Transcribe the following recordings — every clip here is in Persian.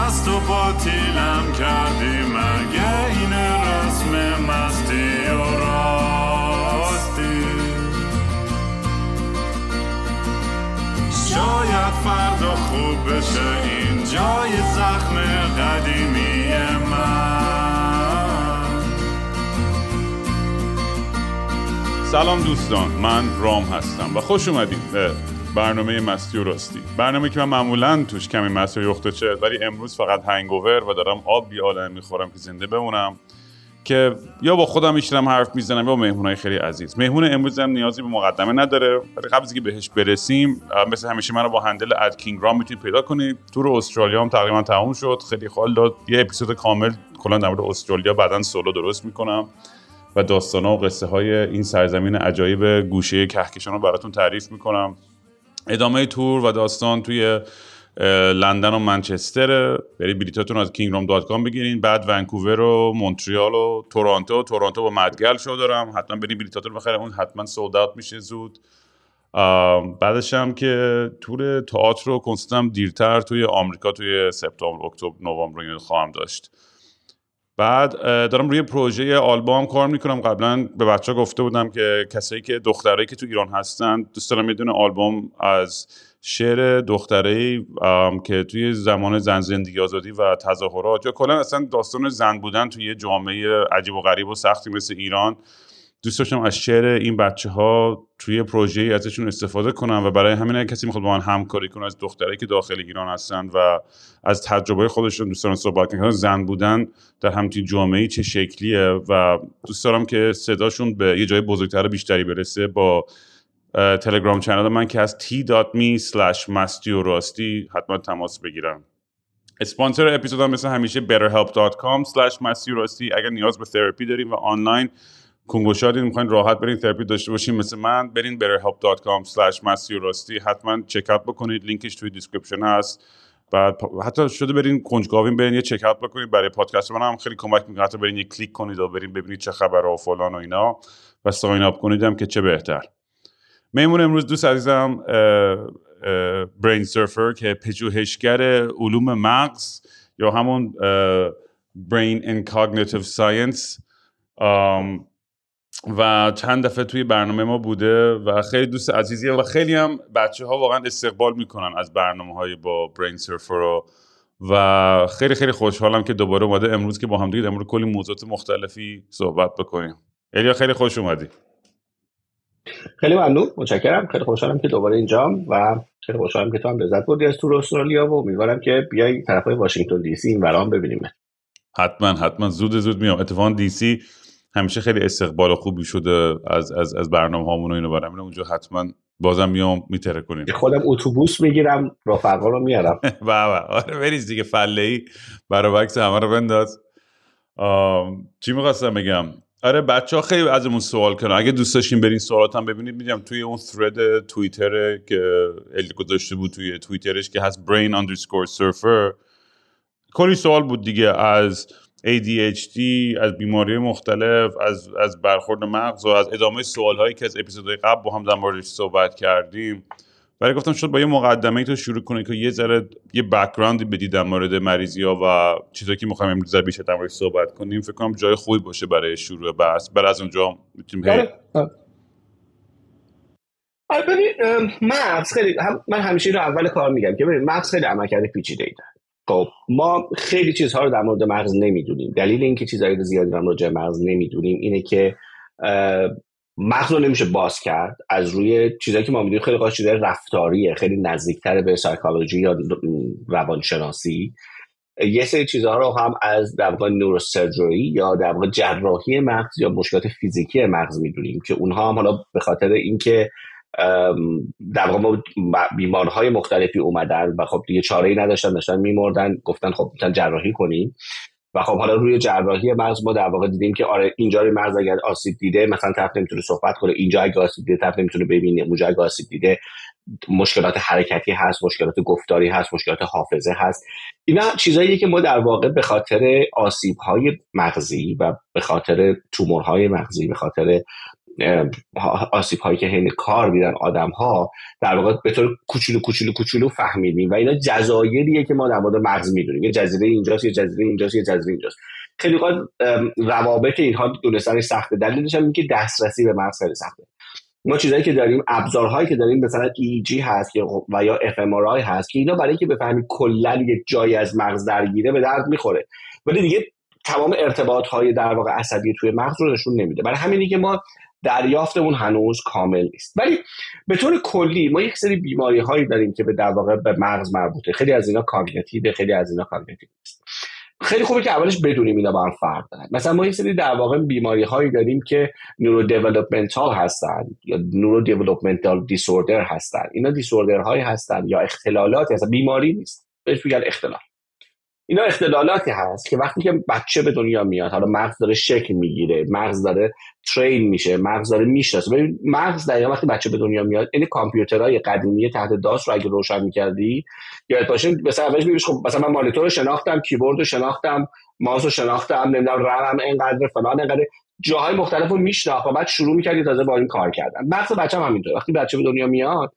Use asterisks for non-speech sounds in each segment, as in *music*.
مست و باطیلم کردی مگه این رسم مستی و راستی؟ شاید فردا خوب بشه این جای زخم قدیمی من. سلام دوستان من رام هستم و خوش اومدیم به برنامه مستی و راستی. برنامه که من معمولا توش کمی مستی و یخته ولی امروز فقط هنگوور و دارم آب بی آلم می‌خورم که زنده بمونم که یا با خودم میشینم حرف می‌زنم یا مهمونای خیلی عزیز. مهمون امروز هم نیازی به مقدمه نداره. ولی قبل اینکه بهش برسیم مثل همیشه منو با هندل اد کینگرام می‌تونید پیدا کنید. تور استرالیا هم تقریبا تموم شد. خیلی خال داد. یه اپیزود کامل کلا در مورد استرالیا بعدا سولو درست می‌کنم و داستان و قصه های این سرزمین عجایب گوشه کهکشان رو براتون تعریف می‌کنم. ادامه تور و داستان توی لندن و منچستر برید بلیتاتون از kingram.com بگیرین. بعد ونکوور و مونتریال و تورنتو تورنتو با مدگل شو دارم. حتما برید بلیتاتون بخرید. اون حتما سولد میشه زود. بعدش هم که تور تئاتر و کنسرت دیرتر توی آمریکا توی سپتامبر اکتبر نوامبر خواهم داشت. بعد دارم روی پروژه آلبوم کار می‌کنم. قبلا به بچه گفته بودم که کسایی که دخترایی که تو ایران هستن دوست دارم یه دونه آلبوم از شعر دختره که توی زمان زن زندگی آزادی و تظاهرات یا کلا اصلا داستان زن بودن توی جامعه عجیب و غریب و سختی مثل ایران. دوست داشتم از شعر این بچه ها توی پروژه ازشون استفاده کنم و برای همین کسی می‌خواد با من همکاری کنه از دخترایی که داخل ایران هستن و از تجربه خودشون دوست دارم صحبت کنم زن بودن در همچین جامعه چه شکلیه و دوست دارم که صداشون به یه جای بزرگتر بیشتری برسه با تلگرام channel من که از t.me slash مستی راستی حتما تماس بگیرم. اسپانسر اپیزود هم مثل همیشه betterhelp.com slash مستی راستی اگر نیاز به تراپی داریم و آنلاین کنجکاو شدین می‌خواین راحت برین تراپی داشته باشین مثل من برین betterhelp.com slash مستی و راستی حتما check out بکنید لینکش توی description هست. بعد حتی شده برین کنجکاوین برین یه چک بکنید برای پادکست من هم خیلی کمک می‌کنه. حتی برین یه کلیک کنید و برین ببینید چه خبر و فلان و اینا. و sign up کنید هم که چه بهتر. مهمون امروز دوست عزیزم Brain Surfer که پژوهشگر علوم مغز یا همون brain and cognitive science و چند دفعه توی برنامه ما بوده و خیلی دوست عزیزیه و خیلی هم بچه ها واقعا استقبال می‌کنن از برنامه های با Brain Surfer و خیلی خیلی خوشحالم که دوباره اومده. امروز که با هم دیگه امروز کلی موضوعات مختلفی صحبت بکنیم. الیا خیلی خوش اومدی. خیلی ممنون. متشکرم. خیلی خوشحالم که دوباره اینجام و خیلی خوشحالم که تو هم لذت بردی از تور استرالیا و امیدوارم که بیای طرفای واشنگتن دی سی این ورام ببینیم. حتما حتما. زود زود میام. اتفاقا دی سی همیشه خیلی استقبال خوبی شده از از از برنامه هامون و اینو برام اونجا حتما بازم میام میتره کنیم. خودم اتوبوس می‌گیرم رفقا رو میارم. *laughs* و آره بریز دیگه فله ای برای وقت همه رو بنداز. چی می‌خواستم بگم؟ آره بچه ها خیلی ازمون سوال کنن. اگه دوست داشتین برین سوالات هم ببینید. میگم توی اون ثرد توییتر که الی گذاشته بود توی توییترش که هست brain underscore surfer کلی سوال بود دیگه از ADHD از بیماری مختلف از از برخورد مغز و از ادامه سوال هایی که از اپیزودهای قبل با هم در موردش صحبت کردیم. برای گفتم شد با یه مقدمه تو شروع کنید که یه ذره یه بک‌گراندی بدید در مورد مریضی ها و چیزایی که می‌خوایم امروز بیشتر در موردش صحبت کنیم. فکر کنم جای خوبی باشه برای شروع بحث. برای از اونجا می‌تونیم آره ببین مغز خیلی هم من همیشه رو اول کار میگم که ببین مغز خیلی عملکرد پیچیده ای خب ما خیلی چیزها رو در مورد مغز نمی‌دونیم. دلیل اینکه چیزهایی رو زیادی در مورد مغز نمی‌دونیم اینه که مغز رو نمیشه باز کرد. از روی چیزایی که ما می‌دونیم خیلی خواهد چیزهای رفتاریه خیلی نزدیکتر به سایکولوژی یا روانشناسی. یه سری چیزها رو هم از در واقع نوروسرجری یا در واقع جراحی مغز یا مشکلات فیزیکی مغز می‌دونیم که اونها هم حالا به خاطر اینکه در واقع بیمارهای مختلفی اومدن و خب دیگه چاره ای نداشتن داشتن میمردن گفتن خب می‌تونن جراحی کنیم. و خب حالا روی جراحی مغز ما در واقع دیدیم که آره اینجا روی مغز اگر آسیب دیده مثلا طرف نمی‌تونه صحبت کنه اینجا اگه آسیب دیده طرف نمی‌تونه ببینه اونجا اگه آسیب دیده مشکلات حرکتی هست مشکلات گفتاری هست مشکلات حافظه هست. اینا چیزاییه که ما در واقع به خاطر آسیب های مغزی و به خاطر تومورهای مغزی به خاطر آسیب هایی که حین کار دیدن آدم ها در واقع به طور کوچولو کوچولو کوچولو فهمیدیم و اینا جزایریه که ما در مورد مغز می‌دونیم. یه جزیره اینجاست یه جزیره اینجاست یه جزیره اینجاست. خیلی وقت روابط اینها دونستن سخته. دلیلش هم که دسترسی به مغز خیلی سخته. ما چیزایی که داریم ابزارهایی که داریم مثلا EEG هست و یا fMRI هست که اینا برای اینکه بفهمیم کلا یک جایی از مغز درگیره به درد می‌خوره. ولی دیگه تمام ارتباط های در واقع عصبی توی مغز رو نشون نمیده. برای همینی که ما دریافتمون هنوز کامل نیست. ولی به طور کلی ما یک سری بیماری هایی داریم که به در واقع به مغز مربوطه. خیلی از اینا cognitive خیلی از اینا cognitive نیست. خیلی خوبه که اولش بدونیم اینا با هم فرق دارن. مثلا ما یک سری در واقع بیماری هایی داریم که neurodevelopmental هستن یا neurodevelopmental disorder هستن. اینا disorder هایی هستن یا اختلالات هستن. بیماری نیست. بهش میگن اختلال. اینا اختلالاتی هست که وقتی که بچه به دنیا میاد حالا مغز داره شکل می‌گیره مغز داره train میشه مغز داره می‌شناسه. ببین مغز در وقتی بچه به دنیا میاد این کامپیوترهای قدیمی تحت DOS رو اگه روشن می‌کردی یا باشه مثلا اولش می‌بینی خب مثلا من مانیتور رو شناختم کیبورد رو شناختم ماوس رو شناختم نمی‌دونم رمم اینقدر فلان اینقدر. جاهای مختلف رو میشناخت و بعد شروع می‌کردی تازه با این کار کردن. مغز بچه هم همینطوره وقتی بچه به دنیا میاد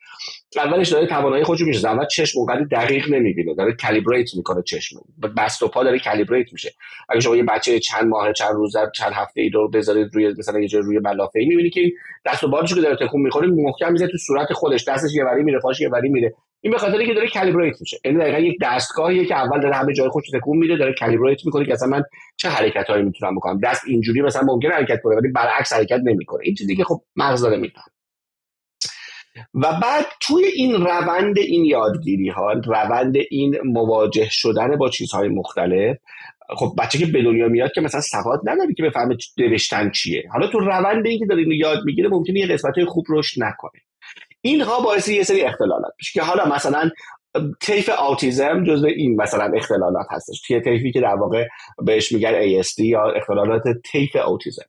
اولش داره توانایی خودش میشه اول چشم اونقدر دقیق نمی‌بینه. داره calibrate می‌کنه چشم دست و پا داره calibrate میشه. اگه شما یه بچه چند ماه چند روز چند هفته ای رو بذارید روی مثلا یه جای روی ملافه ای می‌بینی که دست و بالش که داره تکون می‌خوره. محکم میزنه تو صورت خودش. دستش یه وری میره پاش یه وری میره. این به خاطر اینکه داره calibrate میشه. یعنی دقیقا یک دستگاهیه که اول داره همه جای خودش تکون میده داره calibrate می‌کنه که اصلا من چه حرکتایی می‌تونم بکنم. دست اینجوری مثلا ممکنه حرکت کنه ولی برعکس حرکت نمی‌کنه. این چیزی که خب مغز داره می‌فهمه و بعد توی این روند این یادگیری ها روند این مواجه شدن با چیزهای مختلف خب بچه که به دنیا میاد که مثلا سواد نداره که بفهمه نوشتن چیه. حالا تو روند این که داره اینو یاد می‌گیره ممکنه یه قسمت خوب رشد نکنه. اینها باعث یه سری اختلالات میشه که حالا مثلا طیف آوتیزم جزو این مثلا اختلالات هستش. توی طیفی که در واقع بهش میگن ASD یا اختلالات طیف اوتیزم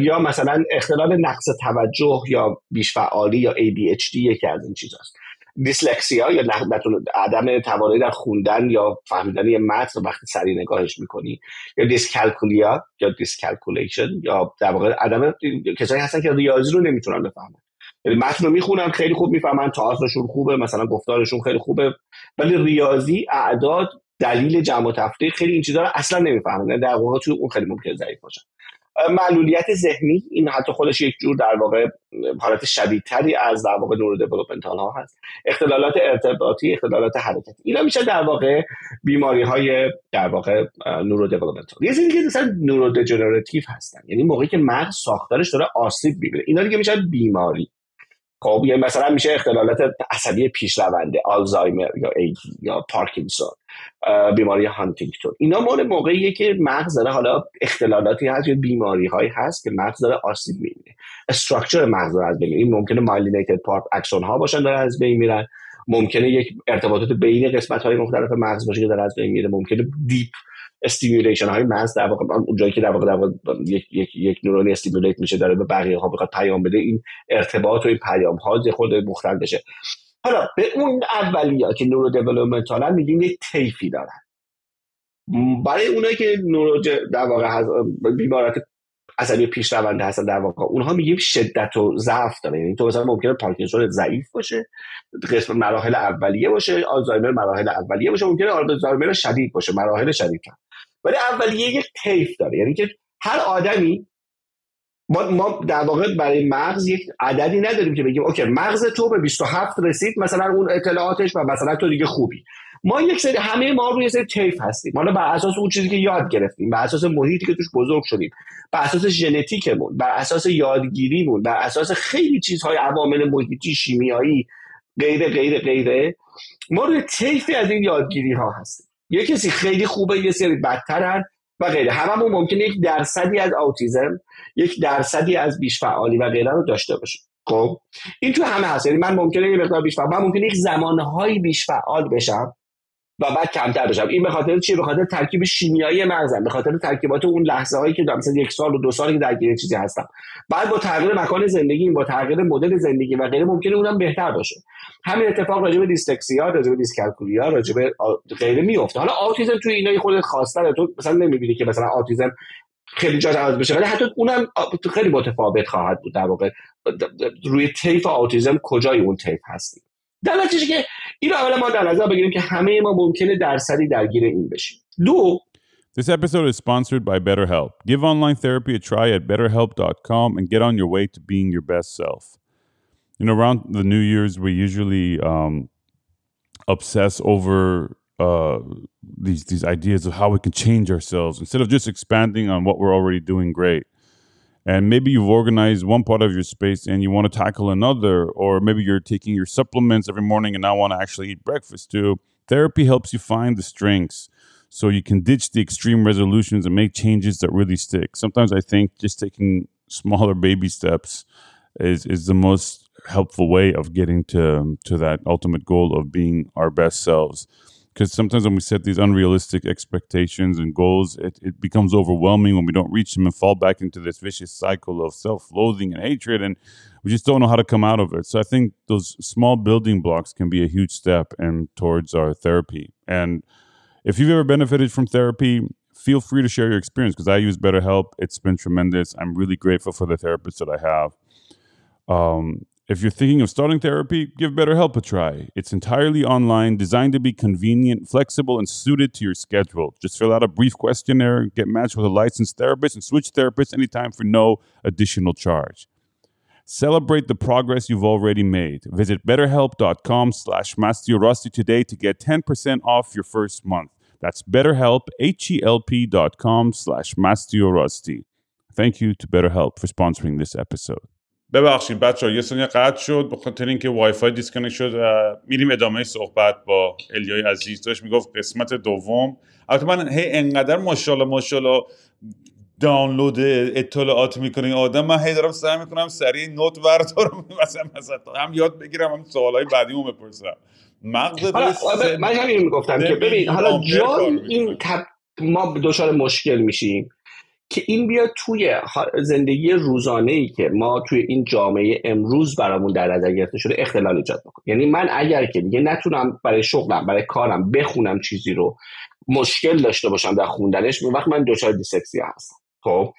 یا مثلا اختلال نقص توجه یا بیش فعالی یا ADHD یکی از این چیزاست. دیسلکسیا یا عدم توانایی در خوندن یا فهمیدن متن وقتی سری نگاهش می‌کنی. یا dyscalculia یا dyscalculation یا در واقع عدم کسایی هستن که ریاضی رو نمی‌تونن بفهمن. متن رو می‌خونن خیلی خوب می‌فهمن تئاترشون خوبه مثلا گفتارشون خیلی خوبه. ولی ریاضی اعداد دلیل جمع و تفریق خیلی این چیزا رو اصلا نمی‌فهمن. یعنی در واقع توی اون خیلی ممکنه ضعیف باشن معلولیت ذهنی این حتی خودش یک جور در واقع حالت شدیدتری از در واقع neurodevelopmental ها هست. اختلالات ارتباطی اختلالات حرکتی. اینا میشه در واقع بیماری های در واقع neurodevelopmental. یه چیزی که مثلا neuro هستن. یعنی موقعی که مغز ساختارش داره آسیب می‌بینه. اینا دیگه میشه بیماری. خب یعنی مثلا میشه اختلالات عصبی پیشرونده آلزایمر یا ای یا پارکینسون بیماری هانتینگتون. اینا مال موقعیه که مغز داره حالا اختلالاتی هست یا بیماری هایی هست که مغز داره آسیب می‌بینه. structure مغز داره از بین این ممکنه myelinated part axon ها باشن داره از بین میرن. ممکنه یک ارتباطات بین قسمت های مختلف مغز باشه که داره از بین میره. ممکنه deep stimulation های مغز در واقع اون جایی که در واقع, در واقع یک یک یک نورونی stimulate میشه داره به بقیه ها بخواد پیام بده این ارتباط و این پیام ها خود مختل بشه. حالا به اون اولیا که neurodevelopmental میگیم یک طیفی دارن. برای اونایی که neuro در واقع بیمارات عصبی پیش رونده هستن در واقع اونها میگیم شدت و ضعف داره. یعنی تو مثلا ممکنه پارکینسون ضعیف باشه قسم مراحل اولیه باشه آلزایمر مراحل اولیه باشه ممکنه آلزایمر شدید باشه مراحل شدید ولی اولیه یک طیف داره. یعنی که هر آدمی ما, ما در واقع برای مغز یک عددی نداریم که بگیم اوکی مغز تو به 27 رسید مثلا اون اطلاعاتش و مثلا تو دیگه خوبی. ما یک سری همه ما روی سری طیف هستیم. حالا بر اساس اون چیزی که یاد گرفتیم بر اساس محیطی که توش بزرگ شدیم بر اساس ژنتیکمون بر اساس یادگیریمون بر اساس خیلی چیزهای عوامل محیطی شیمیایی غیره غیره غیره ما روی طیفی از این یادگیری ها هستیم. یه کسی خیلی خوبه یه سری بدترن و غیره. هممون ممکنه یک درصدی از اوتیزم یک درصدی از بیش فعالی و غیره رو داشته باشیم. خب؟ این تو همه هست. یعنی من ممکنه یه مقدار بیش فعال من ممکنه یک زمانهایی بیش فعال بشم و بعد کمتر بشم. این به خاطر چیه به خاطر ترکیب شیمیایی مغزم. به خاطر ترکیبات اون لحظه هایی که مثلا یک سال و دو سالی که درگیر چیزی هستم. بعد با تغییر مکان زندگی با تغییر مدل زندگی و غیره ممکنه اونم بهتر باشه. همین اتفاق راجع به دیسلکسیا راجع به دیسکالکولیا راجع به غیره میفته حالا آتیزم توی اینا خود خاصه تو مثلا نمی‌بینی که مثلا آتیزم خیلی جاش عوض بشه. ولی حتی اونم خیلی متفاوت خواهد بود در واقع. روی طیف آتیزم کجای اون طیف هستیم در که این اولا ما در نظر بگیریم که همه ما ممکنه درصدی درگیر این بشیم دو This episode is sponsored by BetterHelp. Give online therapy a try at betterhelp.com and get on your way to being your best self. You know, around the New Year's, we usually um, obsess over uh, these these ideas of how we can change ourselves instead of just expanding on what we're already doing great. And maybe you've organized one part of your space and you want to tackle another, or maybe you're taking your supplements every morning and now want to actually eat breakfast too. Therapy helps you find the strengths so you can ditch the extreme resolutions and make changes that really stick. Sometimes I think just taking smaller baby steps is is the most helpful way of getting to to that ultimate goal of being our best selves. Because sometimes when we set these unrealistic expectations and goals, it, it becomes overwhelming when we don't reach them and fall back into this vicious cycle of self loathing and hatred. And we just don't know how to come out of it. So I think those small building blocks can be a huge step and towards our therapy. And if you've ever benefited from therapy, feel free to share your experience because I use BetterHelp. It's been tremendous. I'm really grateful for the therapist that I have. Um, if you're thinking of starting therapy, give BetterHelp a try. It's entirely online, designed to be convenient, flexible, and suited to your schedule. Just fill out a brief questionnaire, get matched with a licensed therapist, and switch therapists anytime for no additional charge. Celebrate the progress you've already made. Visit betterhelp.com slash mastiorusty today to get 10% off your first month. That's BetterHelp, H-E-L-P dot com slash Rusty. Thank you to BetterHelp for sponsoring this episode. ببخشید بچه ها یه ثانیه قطع شد به خاطر اینکه وای فای دیسکنکت شد میریم ادامه صحبت با الیای عزیز. داشت می‌گفت قسمت دوم. البته من هی انقدر ماشاءالله ماشاءالله دانلود اطلاعات می‌کنه آدم. من هی دارم سعی می‌کنم سریع نوت بردارم مثلا مثلا هم یاد بگیرم هم سوالای بعدیمو بپرسم. مغز من همین می‌گفتم که ببین حالا جا این ما دچار مشکل میشیم. که این بیاد توی زندگی روزانه ای که ما توی این جامعه امروز برامون در نظر گرفته شده اختلال ایجاد بکنه. یعنی من اگر که دیگه نتونم برای شغلم برای کارم بخونم چیزی رو مشکل داشته باشم در خوندنش اون وقت من دچار dyslexia هستم. خب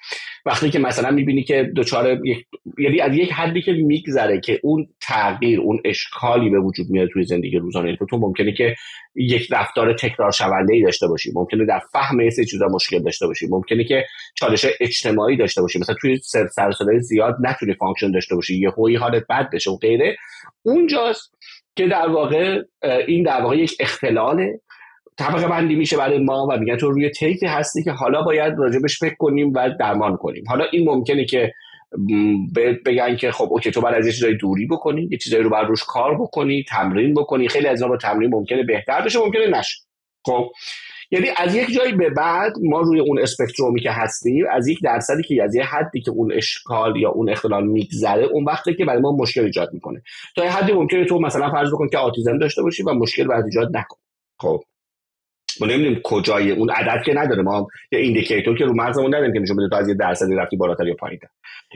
وقتی که مثلا می‌بینی که دچار یک یعنی از یک حدی که میگذره که اون تغییر اون اشکالی به وجود میاد توی زندگی روزانه تو تو ممکنه که یک رفتار تکرار شونده ای داشته باشی ممکنه در فهم یه چیزا مشکل داشته باشی ممکنه که چالش اجتماعی داشته باشی مثلا توی استرس زیاد نتونی function داشته باشی یهویی حالت بد بشه و غیره. اونجاست که در واقع این در واقع یک اختلاله طبقه بندی میشه برای ما و میگن تو روی تیکی هستی که حالا باید راجبش فکر کنیم و درمان کنیم. حالا این ممکنه که بگن که خب اوکی تو باید از یه چیزای دوری بکنی یه چیزایی رو بر روش کار بکنی تمرین بکنی. خیلی از با تمرین ممکنه بهتر بشه ممکنه نشه. خب یعنی از یک جایی به بعد ما روی اون اسپکترومی که هستیم از یک درصدی که از یه حدی که اون اشکال یا اون اختلال میگذره اون وقتی که برای ما مشکل ایجاد می‌کنه. تا یه حدی ممکنه تو مثلا فرض بکن که autism داشته باشی و مشکل بعد ایجاد نکنه خب ما نمی‌دونیم کجای اون عدد که نداره. ما یه indicator که رو مغزمون نداریم که نشون بده تو از یه درصدی رفتی بالاتر یا پایینتر.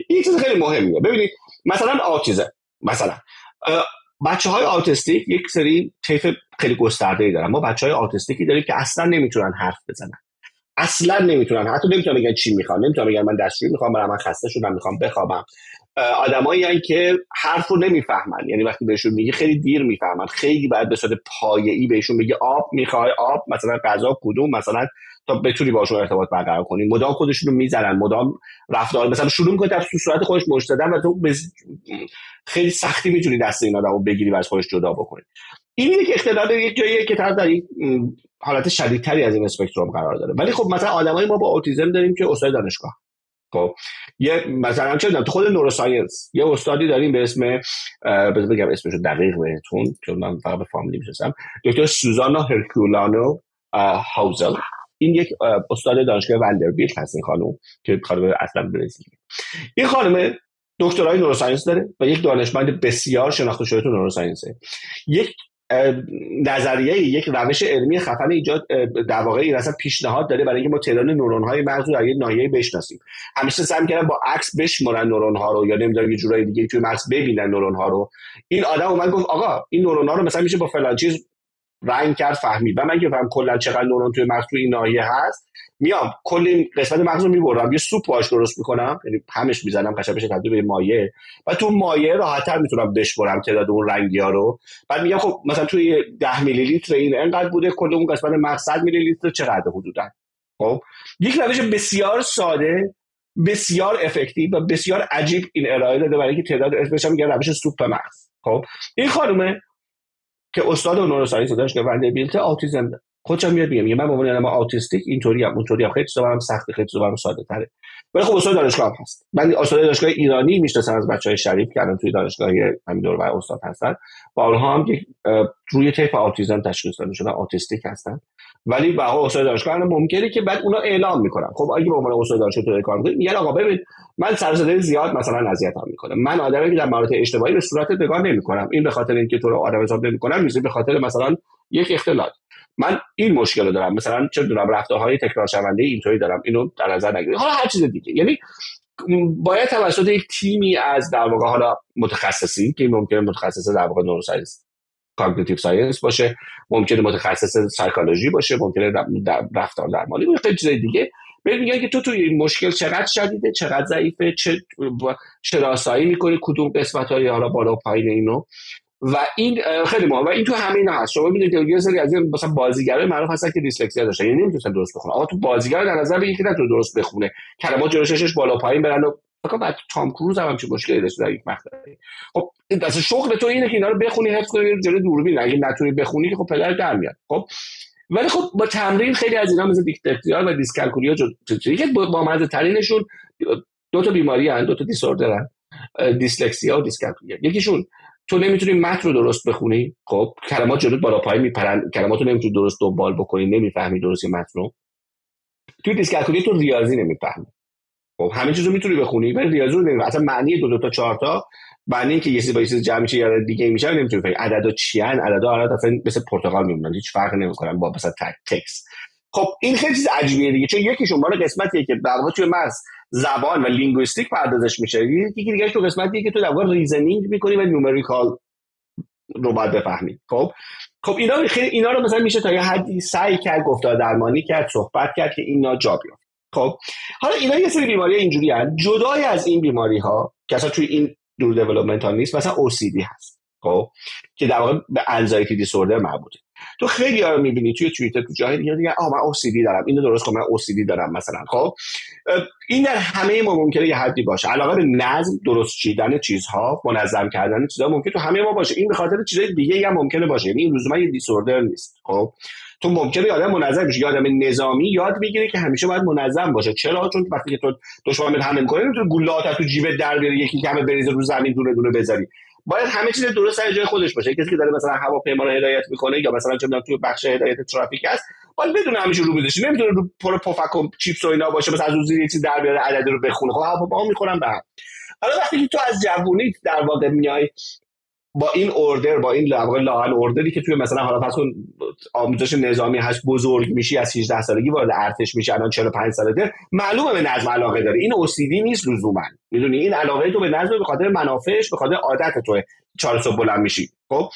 این چیز خیلی مهمیه. ببینید مثلا autism. مثلا بچه های autistic یک سری طیف خیلی گسترده ای دارن. ما بچه های autistic ی داریم که اصلا نمی‌تونن حرف بزنن. اصلا نمی‌تونن. حتی نمی‌تونن بگن چی می‌خوان. نمی‌تونن بگن من دستشویی می‌خوام یا من خسته شدم می‌خوام بخوابم. آدمایی که حرف رو نمی‌فهمن. یعنی وقتی بهشون میگی خیلی دیر می‌فهمن. خیلی باید به صورت پایه‌ای بهشون بگی آب می‌خوای آب؟ مثلا غذا کدوم؟ مثلا تا بتونی باشون ارتباط برقرار کنی. مدام خودشون رو می‌زنن. مدام رفتار مثلا شروع می‌کنه در صورت خودش مشت و تو خیلی سختی می‌تونی دست این آدمو بگیری و از خودش جدا بکنی. این یک اختلال یک جاییه که طرف در یک حالت شدیدتری از این اسپکتروم قرار داره. ولی خب مثلا آدمای ما با اوتیزم داریم که استاد دانشگاه. خب یه مثلا چه خود نوروساینس یه استادی داریم به اسم بذار بگم اسمشو دقیق بهتون چون من فقط به فامیلی می‌شناسم دکتر سوزانا هرکولانو هاوزل. این یک استاد دانشگاه وندربیلت هست این خانم که خانم اصلا برزیلی. این خانم دکترای نوروساینس داره و یک دانشمند بسیار شناخته شده تو نوروساینسه. یک نظریه یک روش علمی خفن ایجاد در واقع این اصلا پیشنهاد داره برای اینکه ما تعداد نورون های مغز رو در یک ناحیه بشناسیم. همیشه سعی کردن با عکس بشمرن نورون ها رو یا نمی‌دونم یه جورای دیگه توی مغز ببینن نورون ها رو. این آدم اومد گفت آقا این نورون ها رو مثلا میشه با فلان چیز رنگ کرد فهمید. و من که فهم کلا چقدر نورون توی مغز توی این ناحیه هست؟ میام کلی قسمت مغز رو می‌برم یه سوپ باش درست می‌کنم یعنی همش می‌زنم بشه تبدیل به مایه. و تو مایه راحتتر می‌تونم بشورم تعداد اون رنگی ها رو. بعد میگم خب مثلا توی 10 میلی لیتر این انقدر بوده کل اون قسمت مغز 100 میلی لیتر چقدر حدودا؟ خب یک روش بسیار ساده بسیار effective و بسیار عجیب این ارائه داده برای اینکه تعداد اسمش میگن روش سوپ مغز. خب این خانومه که استاد داشت که بیلت اوتیسم خودم میاد میگم من به عنوان آدم autistic اینطوری هم اونطوری هم. خیلی زبانم سخت خیلی زبانم ساده تره. ولی خب استاد دانشگاه هم هست. من استاد دانشگاه ایرانی می‌شناسم از بچهای شریف که الان توی دانشگاه همین دور استاد هستن. و اونها هم روی طیف اوتیسم تشخیص داده شدن اوتیستیک هستن. ولی به استاد دانشگاه هم ممکنه که بعد اونا اعلام می‌کنن. خب اگه به عنوان استاد دانشگاه تو کار می‌کنید میگن آقا ببین من سر زیاد مثلا اذیتم می‌کنه من آدمی که در مورد اجتماعی به صورت نگاه نمی‌کنم. این به خاطر اینکه تو رو آدم حساب نمی‌کنم میشه به خاطر مثلا یک اختلال. من این مشکل رو دارم. مثلا چه دونم رفتارهای تکرار شونده اینطوری دارم اینو در نظر نگیرید. حالا هر چیز دیگه. یعنی باید توسط یک تیمی از در واقع حالا متخصصی که ممکنه متخصص در واقع neuroscience cognitive science باشه ممکنه متخصص سایکولوژی باشه ممکنه رفتار درمانی باشه چیزای دیگه. ببین میگن که تو توی این مشکل چقدر شدیده چقدر ضعیفه چه شناسایی می‌کنی کدوم قسمت های حالا بالا و پایین اینو. و این خیلی مهمه و این تو همین هست. شما می‌دونید که یه سری از این مثلا بازیگرای معروف هستن که dyslexia داشتن. یعنی نمی‌تونن درست بخونه آقا تو بازیگر در نظر بگیر که نتونه درست بخونه. کلمات جلوش بالا پایین برن و فقط بعد تام کروز هم چه مشکلی داشت در یک مقطعی خب اصلا شغل تو اینه که اینا رو بخونی حفظ کنی جلوی دوربین. اگه نتونی بخونی که خب پدر در میاد. خب ولی خب با تمرین خیلی از اینا مثل dyslexia و dyscalculia که با مزه ترینشون دو تا بیماری هن دو تا disorder dyslexia و dyscalculia یکیشون تو نمی‌تونی متن رو درست بخونی؟ خب کلمات جلوت بالا پایین میپرن. کلمات رو نمی‌تونی درست دنبال بکنی نمی‌فهمی درست متن رو. توی dyscalculia تو ریاضی نمی‌فهمی. خب همه چیزو می‌تونی بخونی ولی ریاضی رو نمی‌فهمی. اصلا معنی دو دو تا چهار تا معنی اینکه یه چیزی با یه چیز جمع میشه یا دیگه میشه نمی‌تونی بفهمی. عددا چی ان عددا حالا اصلا مثل پرتقال میمونن. هیچ فرقی نمی‌کنن با مثلا تکس خب این خیلی چیز عجیبیه دیگه. چون یکیشون مال قسمتیه که در توی مغز زبان و linguistic پردازش میشه. یکی دیگه تو قسمتیه که تو در واقع reasoning می‌کنی و numerical رو باید بفهمی. خب؟ خب اینا خیلی اینا رو مثلا میشه تا یه حدی سعی کرد گفتار درمانی کرد صحبت کرد که اینا جا بیاد خب؟ حالا اینا یه سری بیماری اینجوری هست جدای از این بیماری ها که اصلا توی این دور دیولپمنت ها نیست مثلا OCD هست. خب؟ که در واقع به انزایتی دیسوردر مربوطه. تو خیلی ها می‌بینی توی توییتر تو جاهای دیگه دیگه آ من OCD دارم. اینو درست کنم من OCD دارم مثلا خب؟ این در همه ما ممکنه یه حدی باشه. علاقه به نظم درست چیدن چیزها منظم کردن چیزها ممکنه تو همه ما باشه. این به خاطر چیزای دیگه هم ممکنه باشه. یعنی این لزوما یه دیسوردر نیست خب؟ تو ممکنه آدم منظم بشی آدم نظامی یاد می‌گیره که همیشه باید منظم باشه. چرا؟ چون وقتی که تو دشمن حمله می‌کنه تو گولات تو جیبت در بیاری یکی کمه بریزه رو زمین دونه دونه بذاری. باید همه چیز درست سر جای خودش باشه. کسی که داره مثلا هواپیما رو هدایت می‌کنه یا مثلا چه توی بخش هدایت ترافیک هست باید بدون همیشه رو بزنه نمی‌تونه رو پر پفک و چیپس و اینا باشه مثلا از اون زیر چیز در بیاره عدد رو بخونه. خب هواپیما می‌خورن به هم. حالا وقتی که تو از جوونیت در واقع میای با این اوردر با این لاغر اوردری که توی مثلا حالا کن آموزش نظامی هست بزرگ میشی از 18 سالگی وارد ارتش میشی الان 45 سالته معلومه به نظم علاقه داره این اوسیدی نیست لزوما. می‌دونی؟ این علاقه تو به نظم به خاطر منافعش به خاطر عادت تو چهار صبح بلند میشی. خب؟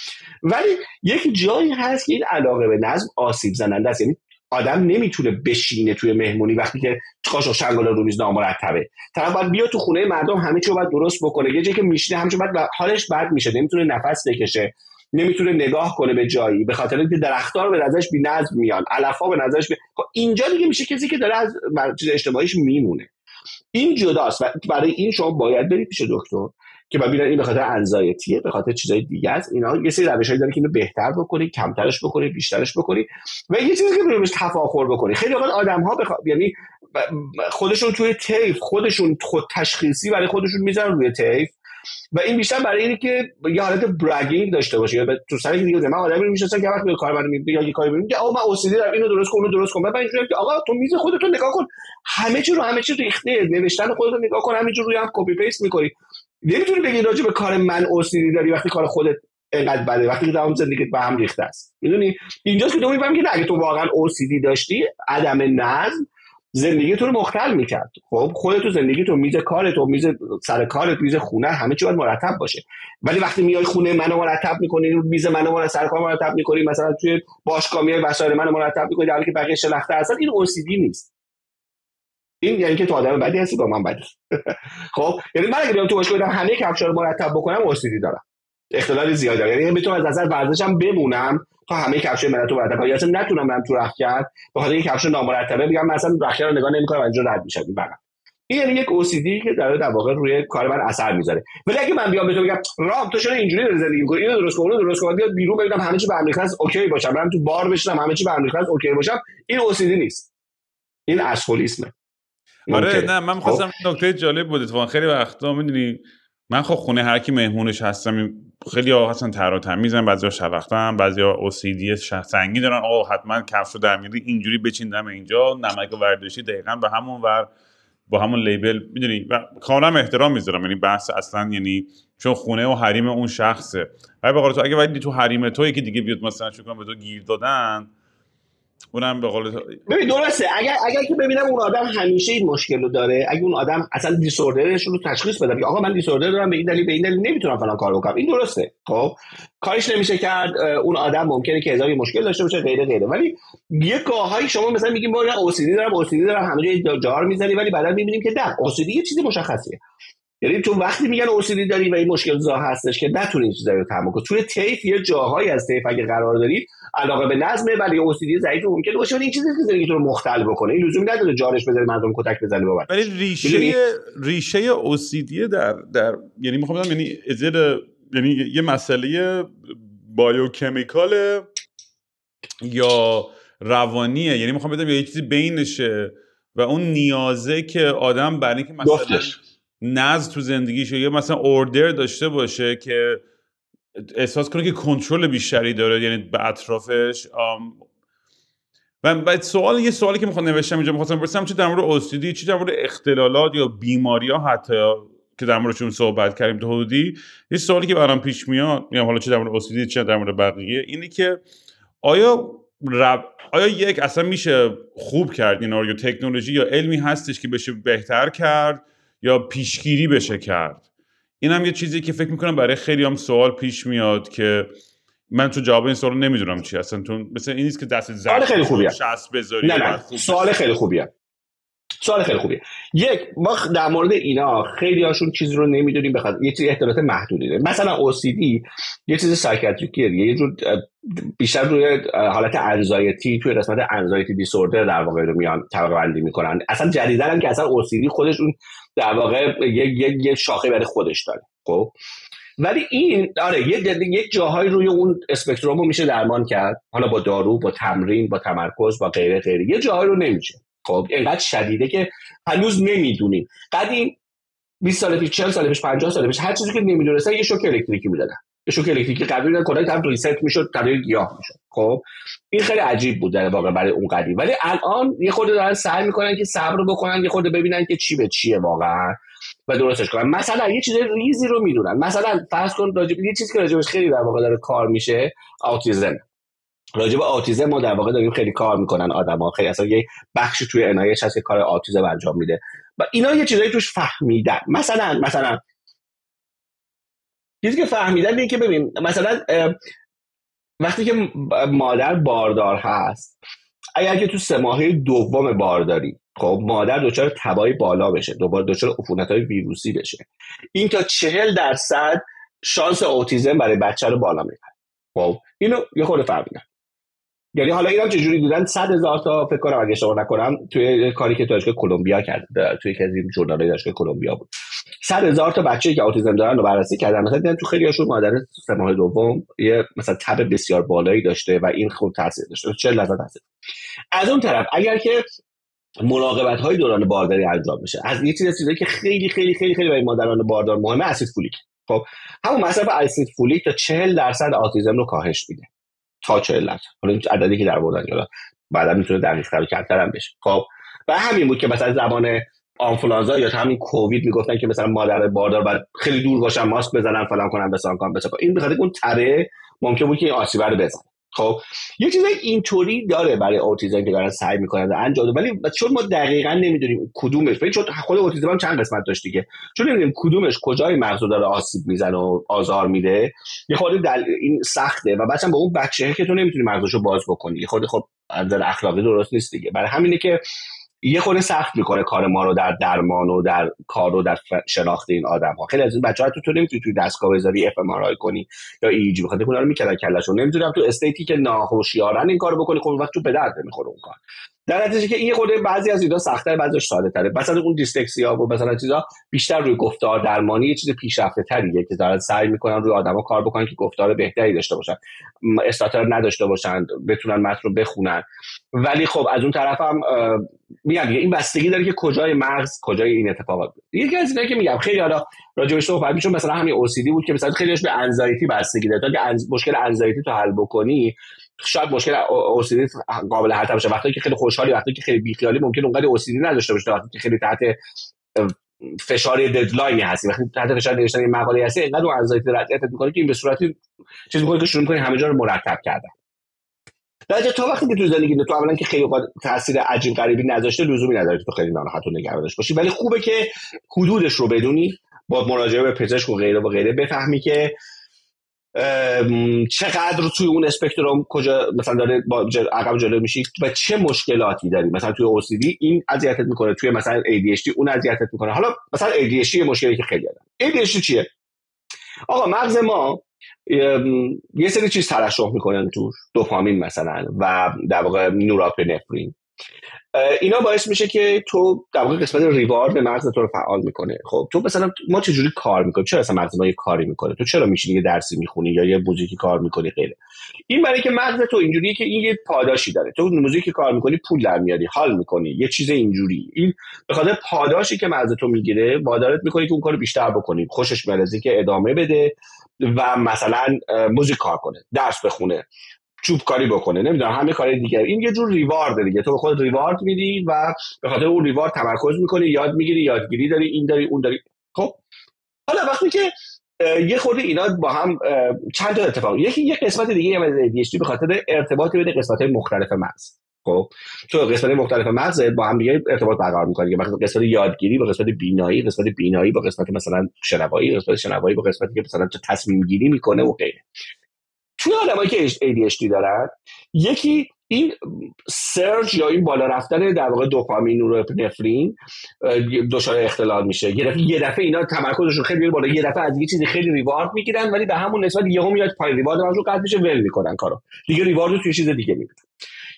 ولی یک جایی هست که این علاقه به نظم آسیب زننده است. یعنی آدم نمی‌تونه بشینه توی مهمونی وقتی که قاشق شنگال رو میز نامرتبه. طرف باید بیا تو خونه مردم همه چی باید درست بکنه. یه جایی که میشینه همه بعد حالش بد میشه. نمی‌تونه نفس بکشه. نمی‌تونه نگاه کنه به جایی. به خاطر اینکه درختار به نظرش بی نظم میان. علفا به نظرش بی... خب اینجا دیگه میشه کسی که داره از چیز اجتماعیش میمونه. این جداست و برای این شما باید برید پیش دکتر. که ببینن این به خاطر انزایتیه به خاطر چیزای دیگه است. اینا یه سری روشایی داره که اینو بهتر بکنی کمترش بکنی بیشترش بکنی و یه چیزی که بهش تفاخر بکنی. خیلی وقت آدم ها بخوا... یعنی خودشون توی تیف خودشون خود تشخیصی برای خودشون می‌ذارن روی تیف و این بیشتر برای اینه که یه حالت bragging داشته باشه. یا تو سر دیگه من آدمی رو می‌شناسم که وقتی کار برای یا یه کاری میگه آقا من OCD دارم اینو درست کن اونو درست کن. بعد اینجوری که آقا تو میز خودتو نگاه کن. همه چی رو همه چی ریخته. نوشتن خودتو نگاه کن همینجور روی هم copy paste می‌کنی. نمی‌تونی بگی راجع به کار من OCD داری وقتی کار خودت اینقدر بده وقتی تمام زندگیت به هم ریخته است. می‌دونی؟ اینجاست که تو می‌فهمی که اگه تو واقعا OCD داشتی عدم نظم زندگی تو رو مختل می‌کرد. خب خودت تو زندگی تو میز کار تو میز سر کارت میز خونه همه چی باید مرتب باشه. ولی وقتی میای خونه منو مرتب می‌کنی میز منو مرتب سر کار مرتب می‌کنی مثلا توی باشگاه میای وسایل منو مرتب می‌کنی در حالی که بقیه شلخته هستن این اوسیدی نیست. این یعنی که تو آدم بدی هستی با من بدی. *laughs* خب یعنی من اگه بیام تو باشگاه بدم همه کفشا رو مرتب بکنم اوسیدی دارم. اختلال زیادی دارم. یعنی می‌تونم از نظر ورزشم بمونم تا همه کفش من تو مرتب کنم اصلا نتونم برم تو رخکرد به خاطر این کفش نامرتبه بگم مثلا رخکرد رو نگاه نمی‌کنم اینجا رد میشم. برم این یعنی یک OCD که داره در واقع روی کار من اثر می‌ذاره. ولی اگه من بیام به تو بگم رام تو چرا اینجوری داری زندگی می‌کنی؟ اینو درست کن درست کن بیاد بیرون ببینم همه چی برمیخواد OK باشم. برم تو بار بشینم همه چی برمیخواد OK باشم. این OCD نیست. این اسکولیسمه آره نه من می‌خواستم خب. نکته جالب بود اتفاقا خیلی وقتا می‌دونی من خب خونه هر کی مهمونش هستم خیلی ها هستن تر و تمیزن بعضیا شلختن بعضیا OCD سنگی دارن. آه حتما کفش رو در میاری اینجوری بچین دم اینجا نمک ورزشی دقیقا به همون ور با همون لیبل. می‌دونی و کاملا احترام می‌ذارم. یعنی بحث اصلا یعنی چون خونه و حریم اون شخصه. ولی به تو اگه ولی تو حریم تو یکی دیگه بیاد مثلا شکر به تو گیر دادن اونم به قول ببین درسته. اگر اگر که ببینم اون آدم همیشه این مشکل رو داره اگه اون آدم اصلا دیسوردرش رو تشخیص بده آقا من دیسوردر دارم به این دلیل به این دلیل نمی‌تونم فلان کار بکنم. این درسته. خب؟ کارش نمیشه کرد. اون آدم ممکنه که هزاری مشکل داشته باشه غیره غیره. ولی یه گاهایی شما مثلا میگیم با اوسیدی دارم اوسیدی دارم همه جای جار می‌زنی ولی بعدا می‌بینیم که نه اوسیدی یه چیزی مشخصیه. یعنی تو وقتی میگن اوسیدی داری و این مشکل زا هستش که نتونی این چیزا رو تحمل کنی. توی تیف یه جاهایی از تیف اگه قرار دارید علاقه به نظمه ولی اوسیدی ضعیف ممکنه باشه ولی این چیزی که زندگی تو رو مختل بکنه این لزومی نداره جارش بذاری مردم کتک بزنه بابا ولی ریشه ریشه اوسیدی در در یعنی می‌خوام بگم یعنی ازر یعنی یه مسئله بایوکمیکال یا روانیه. یعنی می‌خوام بدم یه چیزی بینشه و اون نیازه که آدم برای اینکه مثلا نظم تو زندگیش یا مثلا اوردر داشته باشه که احساس کنه که کنترل بیشتری داره یعنی به اطرافش. و بعد سوال یه سوالی که می‌خوام نوشتم اینجا می‌خواستم بپرسم چه در مورد اوستیدی چه در مورد اختلالات یا بیماری ها حتی که در موردشون صحبت کردیم تو حدودی؟ یه سوالی که برام پیش میاد میگم حالا چه در مورد اوستیدی چه در مورد بقیه اینه که آیا رب... آیا یک اصلا میشه خوب کرد این یا تکنولوژی یا علمی هستش که بشه بهتر کرد؟ یا پیشگیری بشه کرد. این هم یه چیزی که فکر می‌کنم برای خیلی هم سوال پیش میاد که من تو جواب این سوال نمی‌دونم چی هستن. تو مثل این نیست که دست سوال خیلی خوبیه. بذاری نه نه. سوال خیلی خوبیه. سوال خیلی خوبیه. یک ما در مورد اینا خیلی هاشون چیزی رو نمی‌دونیم بخاطر یه چیز احتمالات محدودی داره مثلا OCD یه چیز سایکیاتریکیه یه جور بیشتر روی حالت انزایتی توی قسمت انزایتی دیسوردر در واقع رو میان طبقه بندی می‌کنن. اصلا جدیدن هم که اصلا OCD خودش اون در واقع یه, یه, شاخه برای خودش داره خب؟ ولی این آره یک جاهایی روی اون اسپکتروم رو میشه درمان کرد. حالا با دارو با تمرین با تمرکز با غیره غیره. یه جاهایی رو نمیشه. خب اینقدر شدیده که هنوز نمی‌دونیم. قدیم 20 سال پیش 40 سال پیش 50 سال پیش هر چیزی که نمی‌دونستن یه شوک الکتریکی می‌دادن. یه شوک الکتریکی قبلی می‌دادن کلا طرف ریست می‌شد تغییر گیاه می‌شد. خب این خیلی عجیب بود در واقع برای اون قدیم. ولی الان یه خورده دارن سعی می‌کنن که صبر بکنن یه خورده ببینن که چی به چیه واقعا و درستش کنن. مثلا یه چیز ریزی رو می‌دونن. مثلا فرض کن راجب یه چیزی که راجبش خیلی در واقع داره کار میشه اوتیزم راجع به ما در واقع داریم خیلی کار می‌کنن آدما. خیلی اصلا یه بخشی توی عنایش هست که کار آتیزم انجام میده. و اینا یه چیزایی توش فهمیدن. مثلا مثلا. چیزی که فهمیدن اینه که ببین مثلا وقتی که مادر باردار هست اگر که تو سه ماهه دوم بارداری خب مادر دچار تبایی بالا بشه دوباره دچار عفونت های ویروسی بشه. این تا چهل درصد شانس اوتیزم برای بچه رو بالا می‌بره. خب اینو یه خورده فهمیدن. یعنی حالا اینا چجوری دیدن؟ صد هزار تا فکر کنم اگه اشتباه نکنم توی کاری که دانشگاه کلمبیا کرد توی یکی از این ژورنال‌های دانشگاه کلمبیا بود. صد هزار تا بچه‌ای که اوتیسم دارن رو بررسی کردن. مثلا دیدن تو خیلی هاشون مادر سه ماه دوم یه مثلا تب بسیار بالایی داشته و این خوب تاثیر داشته. 40 درصد تاثیر از اون طرف اگر که مراقبت های دوران بارداری انجام میشه از یه چیز چیزایی که خیلی خیلی خیلی خیلی برای مادران باردار مهمه اسید فولیک. خب همون مصرف اسید فولیک تا 40 درصد اوتیسم رو کاهش میده. تا 40 درصد. حالا این عددی که در بردن حالا بعدا می‌تونه دقیق تر کمتر هم بشه. خب و همین بود که مثلا زمان آنفولانزا یا همین کووید می‌گفتن که مثلا مادر باردار بعد خیلی دور باشن ماسک بزنن فلان کنن بسان کنن بسان این بخاطر اون تره ممکن بود که این آسیب رو بزنه. خب یه چیزای اینطوری داره برای اوتیزم که دارن سعی می‌کنن انجام ولی چون ما دقیقا نمی‌دونیم کدومش چون خود اوتیزم هم چند قسمت داشت دیگه. چون نمی‌دونیم کدومش کجای مغز داره آسیب می‌زنه و آزار میده. یه خورده دل... این سخته و بعدم با اون بچه که تو نمی‌تونی مغزشو باز بکنی. خورده خب از اخلاقی درست نیست دیگه. برای همینه که یه خورده سخت می‌کنه کار ما رو در درمان و در کار و در شناخت این آدم ها خیلی از این بچه‌ها تو تو نمی‌تونی توی دستگاه بذاری fMRI کنی یا EEG بخاطر اونا رو می‌کردن کلشون نمی‌دونم تو state ی که ناهوشیارن این کارو بکنی خب وقت تو به درد نمی‌خوره اون کار. در نتیجه که این خورده بعضی از اینا سخت‌تر بعضیش ساده تره مثلا اون dyslexia و مثلا چیزا بیشتر روی گفتار درمانی یه چیز پیشرفته تریه که دارن سعی می‌کنن روی آدما کار بکنن که گفتار بهتری داشته باشن. استاتر نداشته باشن بتونن متن رو بخونن. ولی خب از اون طرف هم میگم این بستگی داره که کجای مغز کجای این اتفاقات. یکی از اینایی که میگم خیلی حالا راجع صحبت میشون مثلا همین اوسیدی بود که مثلا خیلیش به انزایتی بستگی داره. تا که مشکل انزایتی تو حل بکنی شاید مشکل اوسیدی قابل حل باشه وقتی که خیلی خوشحالی وقتی که خیلی بیخیالی ممکن اونقدر اوسیدی نداشته باشه وقتی که خیلی تحت فشار ددلاینی هستی. وقتی تحت فشار نوشتن یه مقاله هستی اینقدر اون انزایتی رضایت می‌کنه که این به صورتی چیز می‌کنه که شروع می‌کنه همه جا رو مرتب کردن. در تا وقتی که تو زندگی تو اولا که خیلی تاثیر عجیب غریبی نذاشته لزومی نداره تو خیلی ناراحت و نگرانش باشی. ولی خوبه که حدودش رو بدونی با مراجعه به پزشک و غیره و غیره بفهمی که چقدر توی اون اسپکتروم کجا مثلا داره با عقب جلو میشی و چه مشکلاتی داری مثلا توی OCD این اذیتت می‌کنه توی مثلا ADHD اون اذیتت می‌کنه. حالا مثلا ADHD یه مشکلی که خیلی دارن ADHD چیه؟ آقا مغز ما یه سری چیز ترشح می‌کنن تو دوپامین مثلا و در واقع نورابینفرین اینا باعث میشه که تو در واقع قسمت ریوارد مغز تو رو فعال می‌کنه. خب تو مثلا ما چجوری کار می‌کنیم؟ چرا مثلا مغز ما یه کاری می‌کنه؟ تو چرا میشینی یه درسی می‌خونی یا یه موزیکی کار می‌کنی؟ غیره. این برای که مغز تو اینجوریه که این یه پاداشی داره. تو موزیکی کار می‌کنی پول در میاری حال می‌کنی یه چیز اینجوری. این به خاطر پاداشی که مغز تو می‌گیره وادارت می‌کنی که اون کارو بیشتر بکنی. خوشش میاد که ادامه بده و مثلا موزیک کار کنه درس بخونه. چوب کاری بکنه نمی‌دونم همه کار دیگه. این یه جور ریوارد دیگه. تو به خود ریوارد میدی و به خاطر اون ریوارد تمرکز می‌کنی یاد می‌گیری یادگیری داری این داری اون داری. خب؟ حالا وقتی که یه خورده اینا با هم چند تا اتفاق. یکی یه قسمت دیگه از ADHD به خاطر ارتباط بین قسمت مختلف مغز. خب؟ تو قسمت مختلف مغز با هم دیگه ارتباط برقرار می‌کنی. مثلا قسمت یادگیری با قسمت بینایی قسمت بینایی با قسمت مثلا شنوایی قسمت شنوایی با قسمتی که مثلا تصمیم گیری می‌کنه و غیره. توی آدمایی که ADHD دارن یکی این سرج یا این بالا رفتن در واقع دوپامین و نفرین دچار اختلال میشه. یه دفعه اینا تمرکزشون خیلی بالا یه دفعه از یه چیزی خیلی ریوارد می‌گیرن ولی به همون نسبت یهو میاد پای ریوارد رو قطع میشه ول می‌کنن کارو. دیگه ریوارد رو توی چیز دیگه می‌بینن.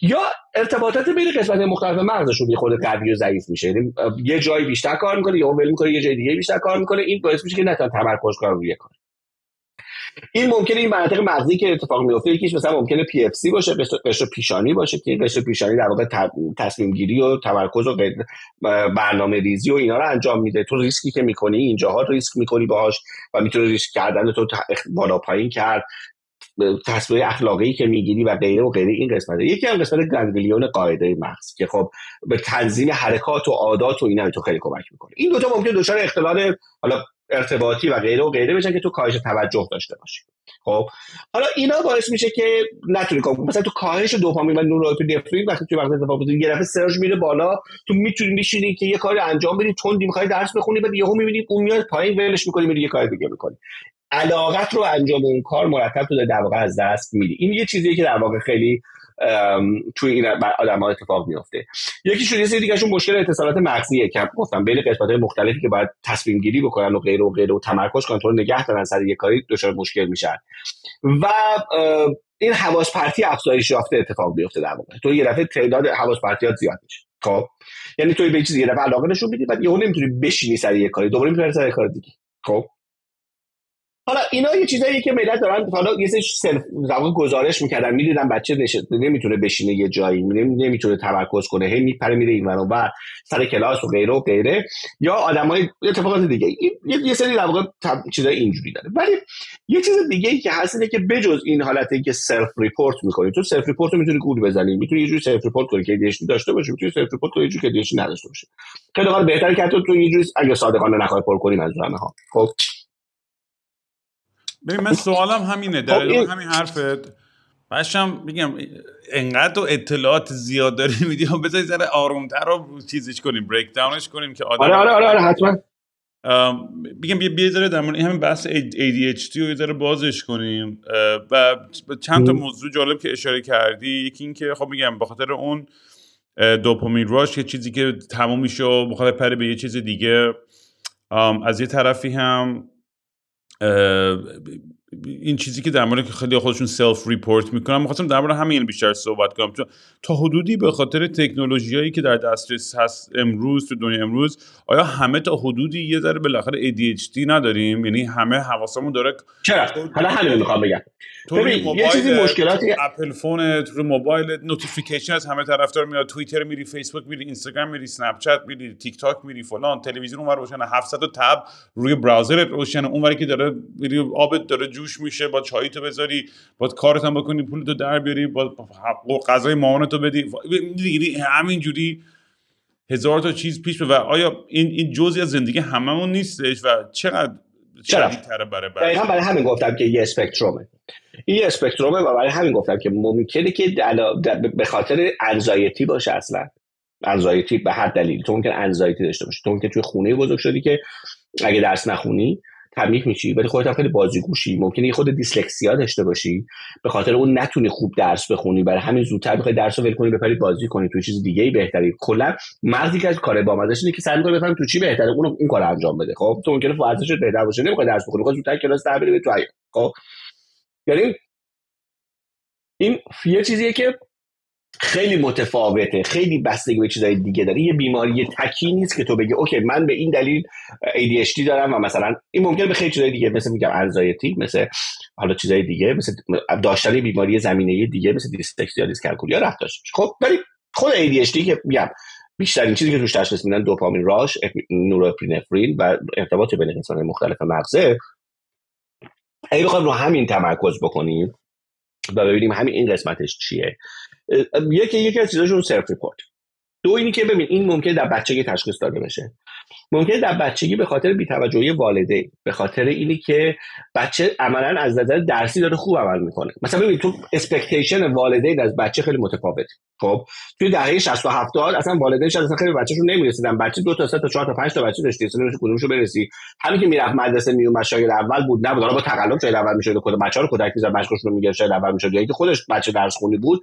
یا ارتباطات بین قسمت مختلف مغزشون یه خود قوی و ضعیف میشه. یعنی یه جایی بیشتر کار می‌کنه یا ول می‌کنه یه جای دیگه بیشتر کار می‌کنه. این باعث میشه که نتونن تمرکز کنن روی کار. این ممکنه این مناطق مغزی که اتفاق میفته یکیش مثلا ممکنه PFC باشه قشر پیشانی باشه که قشر پیشانی در واقع تصمیم گیری و تمرکز و برنامه ریزی و اینا رو انجام میده. تو ریسکی که می‌کنی اینجاها ریسک می‌کنی باهاش و می‌تونه ریسک کردن تو بالا پایین کرد. تصویر اخلاقی که می‌گیری و غیره و غیره این قسمت یکی هم قسمت گنگلیون قاعده مغز که خب به تنظیم حرکات و عادات و اینا تو خیلی کمک می‌کنه. این دوتا ممکن دچار اختلال حالا ارتباطی و غیره و غیره بشن که تو کاهش توجه داشته باشی. خب حالا اینا باعث میشه که نتونی کار مثلا تو کاهش دوپامین و نورابینفرین وقتی تو وقت اتفاق بیفته یه دفعه سرج میره بالا تو می‌تونی بشینی که یه کاری انجام بدی تندی می‌خوای درس بخونی بعد یهو می‌بینی اون میاد پایین ولش می‌کنی میری یه کار دیگه می‌کنی. علاقت رو انجام اون کار مرتب تو در واقع از دست میدی. این یه چیزیه که در واقع خیلی توی این آدم ها اتفاق میفته یکی یه دیگه مشکل اتصالات مغزیه که گفتم بین قسمت های مختلفی که باید تصمیم گیری بکنن و غیره و غیره و تمرکز کنن تو نگه دارن سر یه کاری دچار مشکل میشن. و این حواس پرتی افزایش یافته اتفاق بیفته در واقع. تو یه دفعه تعداد حواس پرتیات زیاد میشه. خب؟ یعنی تو به چیزی یه دفعه علاقه نشون میدی بعد یهو نمی‌تونی بشینی سر یه کاری دوباره می‌تونی سر کار دیگه. خب؟ حالا اینا یه چیزایی که ملت دارن حالا یه سری گزارش می‌کردن می‌دیدن بچه نمی‌تونه بشینه یه جایی نمی‌تونه تمرکز کنه هی میپره میره این و سر کلاس و غیره و غیره. یا آدمای اتفاقات دیگه یه سری در واقع چیزای اینجوری داره. ولی یه چیز دیگه ای که هست اینه که بجز این حالتی که self report می‌کنی تو self report رو می‌تونی گول بزنی می‌تونی یه جوری self report کنی که دیشنی داشته باشی می‌تونی self report کنی که دیشنی نداشته باشی. خیلی بهتره که تو یه جوری اگه صادقانه نخوای پر کنی منظورم ها. خب. ببین من سوالم همینه در خب همین حرفت. باشم میگم انقدر اطلاعات زیاد داری میدی؟ و بذاری ذره آرومتر رو چیزش کنیم بریک داونش کنیم که آدم آره آره آره, آره حتما. میگم بیا ذره در مورد همین بحث ADHD رو یه ذره بازش کنیم. و چند تا موضوع جالب که اشاره کردی. یکی این که خب میگم به خاطر اون دوپامین راش یه چیزی که تموم میشه و می‌خواد پره به یه چیز دیگه. از یه طرفی هم اه, این چیزی که در مورد که خیلی خودشون self report می‌کنن می‌خواستم در مورد همین بیشتر صحبت کنم. چون تا حدودی به خاطر تکنولوژیایی که در دسترس هست امروز تو دنیا امروز آیا همه تا حدودی یه ذره بالاخره ADHD نداریم؟ یعنی همه حواسمون داره چرا؟ حالا همین می‌خوام بگم. ببین یه چیزی مشکلاتی اپل فون رو موبایل notification از همه طرف داره میاد. توییتر میری فیسبوک میری اینستاگرام میری اسنپ چت میری تیک تاک میری فلان تلویزیون اونور روشن 700 tab روی براوزرت روشن اونوری که داره میری آبت داره جوش میشه با چای تو بذاری با کارت هم بکنی پولتو در بیاری با غذای مامانتو بدی. همینجوری هزار تا چیز پیش و آیا این این جزئی از زندگی هممون نیستش؟ و چقدر چرا؟ برای دقیقا برای همین گفتم که یه اسپکترومه این یه اسپکترومه و برای همین گفتم که ممکنه که به خاطر انزایتی باشه اصلا. انزایتی به هر دلیل تو ممکن انزایتی داشته باشی. تو ممکن توی خونه بزرگ شدی که اگه درس نخونی تمیک میشی ولی خودت هم خیلی بازیگوشی. ممکنه خود دیسلکسیا داشته باشی. به خاطر اون نتونی خوب درس بخونی. برای همین زودتر بخوای درس رو ول کنی بپری بازی کنی. تو چیز دیگه ای بهتری. کلا مغزی که از کار بامزش اینه که سعی می‌کنه بفهمی تو چی بهتره. اون این کار انجام بده. خب؟ تو ممکنه ورزشت بهتر باشه. نمی‌خوای درس بخونی. خود زودتر کلاس در بری تو خب؟ یعنی این یه چیزیه که خیلی متفاوته. خیلی بستگی به چیزای دیگه داره. یه بیماری تکی نیست که تو بگی OK من به این دلیل ADHD دارم و مثلا این ممکنه به خیلی چیزای دیگه مثل میگم anxiety مثل حالا چیزای دیگه مثل داشتن بیماری زمینه دیگه مثل dyslexia dyscalculia ربط داشته خب ولی خود ADHD که میگم بیشترین چیزی که روش تشخیص میدن دوپامین rush norepinephrine و ارتباط بین قسمت مختلف مغزه. اگه بخوایم رو همین تمرکز بکنیم و ببینیم همین این قسمتش چیه. یکی یکی از چیزاشون self report دو اینی که ببین این ممکنه در بچگی تشخیص داده بشه. ممکنه در بچگی به خاطر بی‌توجهی والدین به خاطر اینی که بچه عملا از نظر درسی داره خوب عمل می‌کنه. مثلا ببین تو expectation والدین از بچه خیلی متفاوت خب توی دهه 60 و 70 اصلا والدین اصلا خیلی بچه‌شون نمی‌رسیدن. بچه دو تا سه تا چهار تا پنج تا بچه داشتی اصلا کدومشو برسی. همین که می‌رفت مدرسه میومد شاگرد اول بود نبود. حالا با تقلب شاید اول می‌شد کد بچه‌ها رو کودک می‌ذاره مشقشون رو میگه شاید اول می‌شد. یا اینکه خودش بچه درس خونی بود.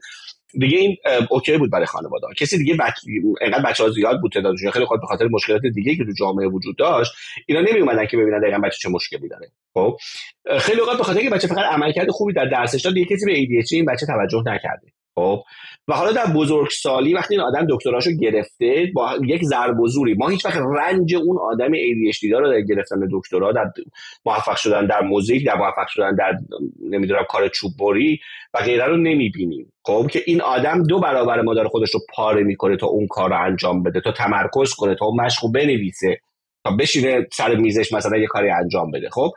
دیگه این اوکی بود برای خانواده. کسی دیگه بچ... انقدر بچه ها زیاد بود تعدادشون خیلی خود به خاطر مشکلات دیگه که تو جامعه وجود داشت اینا نمی اومدن که ببینن دقیقا بچه چه مشکلی داره. خب؟ خیلی اوقات به خاطر که بچه فقط عملکرد خوبی در درسش داد یه کسی به ADHD این بچه توجه نکرده. خب. و حالا در بزرگسالی وقتی این آدم دکتراشو گرفته با یک ضرب و ما هیچ وقت رنج اون آدم ADHD رو در گرفتن دکترا در موفق شدن در موزیک در موفق شدن در نمی‌دونم کار چوب بری و غیره رو نمی‌بینیم. خب که این آدم دو برابر مادر خودش رو پاره می‌کنه تا اون کار رو انجام بده تا تمرکز کنه تا اون مشقو بنویسه تا بشینه سر میزش مثلا یه کاری انجام بده. خب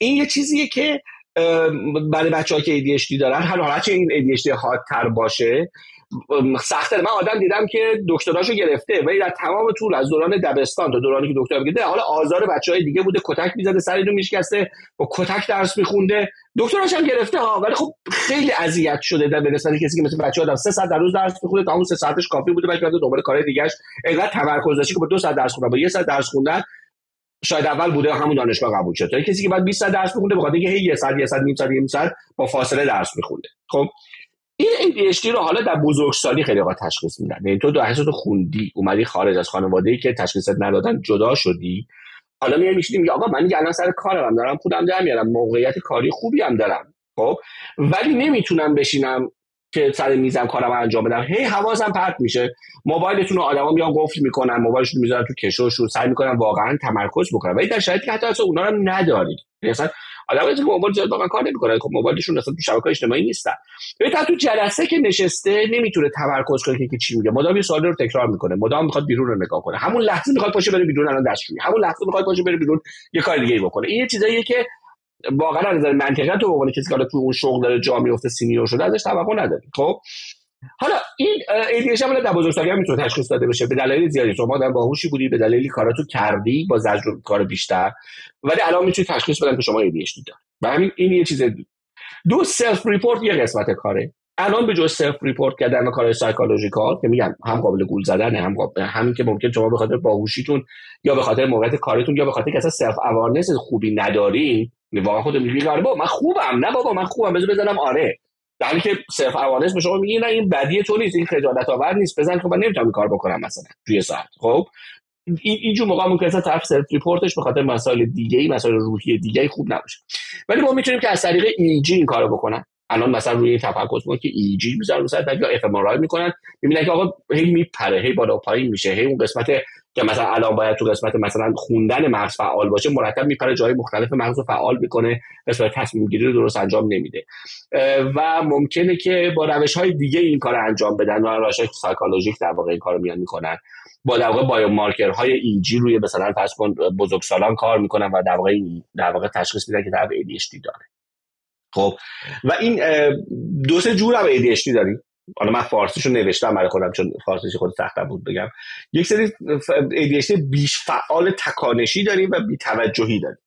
این یه چیزیه که برای بچه که ADHD دارن. هر حالت این ADHD حادتر باشه؟ سختتر من آدم دیدم که دکتراشو گرفته ولی در تمام طول از دوران دبستان تا دورانی که دکتر می‌گیره حالا آزار بچه های دیگه بوده. کتک می‌زده سر رو میشکسته با کتک درس میخونده. دکتراش هم گرفته ها. ولی خب خیلی اذیت شده در نسبت کسی که مثل بچه آدم سه ساعت در روز درس میخونده تا اون سه ساعتش کافی بوده بعد دنبال کار دیگهش انقدر تمرکز داشته که با دو ساعت درس خوندن با یه ساعت درس خوندن شاید اول بوده همون دانشگاه قبول شد. تا کسی که بعد 20 ساعت درس میخونده بخاطر اینکه هی یه ساعت یه ساعت نیم ساعت نیم ساعت با فاصله درس میخونده. خب این ADHD رو حالا در بزرگسالی خیلی وقت تشخیص میدن. یعنی تو دو تو خوندی اومدی خارج از خانواده ای که تشخیصت ندادن جدا شدی. حالا میای میشینی میگه آقا من دیگه الان سر کارم دارم پولم در میارم موقعیت کاری خوبی هم دارم. خب ولی نمی‌تونم بشینم که سر میزم کارم انجام بدم. هی حواسم پرت میشه. موبایلتون رو آدما میان قفل می‌کنن موبایلشون می‌ذارن تو کشوشون سعی می‌کنن واقعا تمرکز بکنن. ولی در شرایطی که حتی اصلا اونا رو ندارید. مثلا آدم که موبایل زیاد واقعا کار نمی‌کنه خب موبایلشون اصلا تو شبکه اجتماعی نیستن. ببین تو جلسه که نشسته نمی‌تونه تمرکز کنه که چی میگه. مدام یه سوال رو تکرار می‌کنه. مدام می‌خواد بیرون رو نگاه کنه. همون لحظه می‌خواد پاشه بره بیرون الان دستشویی. همون لحظه می‌خواد پاشه بره بیرون یه کار دیگه ای بکنه. این یه چیزاییه که واقعا از نظر منطقی تو عنوان کسی که تو اون شغل داره جا میفته سینیور شده ازش توقع نداری خب؟ حالا این ADHD هم در بزرگسالی هم می‌تونه تشخیص داده بشه به دلایل زیادی. شما در باهوشی بودی به دلیلی کاراتو کردی با زجر کار بیشتر. ولی الان می‌تونی تشخیص بدن که شما ADHD داری. و همین این یه چیز دو self report یه قسمت کاره. الان به جز self report کردن و کار psychological که میگن هم قابل گول زدن هم قابل همین که ممکن شما به خاطر باهوشیتون یا به خاطر موقعیت کارتون یا به خاطر که اصلا self awareness خوبی ندارین واقعا خود میگی آره بابا من خوبم. نه بابا من خوبم. بذار بزنم. آره. در که self awareness به شما میگه نه این بدی تو نیست. این خجالت آور نیست. بزن که من نمی‌تونم کار بکنم مثلا. توی ساعت. خب؟ این اینجور موقع ممکن است طرف self report ش به خاطر مسائل دیگه ای مسائل روحی دیگه ای خوب نباشه. ولی ما می‌تونیم که از طریق EEG این کارو بکنن. الان مثلا روی تفکر بود که EEG می‌ذارن رو سر یا fMRI می‌کنن. می‌بینن که آقا هی میپره هی بالا پایین میشه هی اون قسمت که مثلا الان باید تو قسمت مثلا خوندن مغز فعال باشه مرتب میپره جای مختلف مغز رو فعال می‌کنه قسمت تصمیم گیری رو درست انجام نمیده. و ممکنه که با روش های دیگه این کار انجام بدن و روش های psychologic در واقع این کارو میان می‌کنن. با در واقع بایو مارکر های ایجی روی مثلا فرض کن بزرگسالان کار می‌کنن و در واقع در واقع تشخیص میدن که طرف ADHD داره. خب و این دو سه جور هم ADHD داریم. حالا من فارسیشو نوشتم برای خودم چون فارسیش خود سختم بود بگم. یک سری ADHD بیش فعال تکانشی داریم و بی توجهی داریم.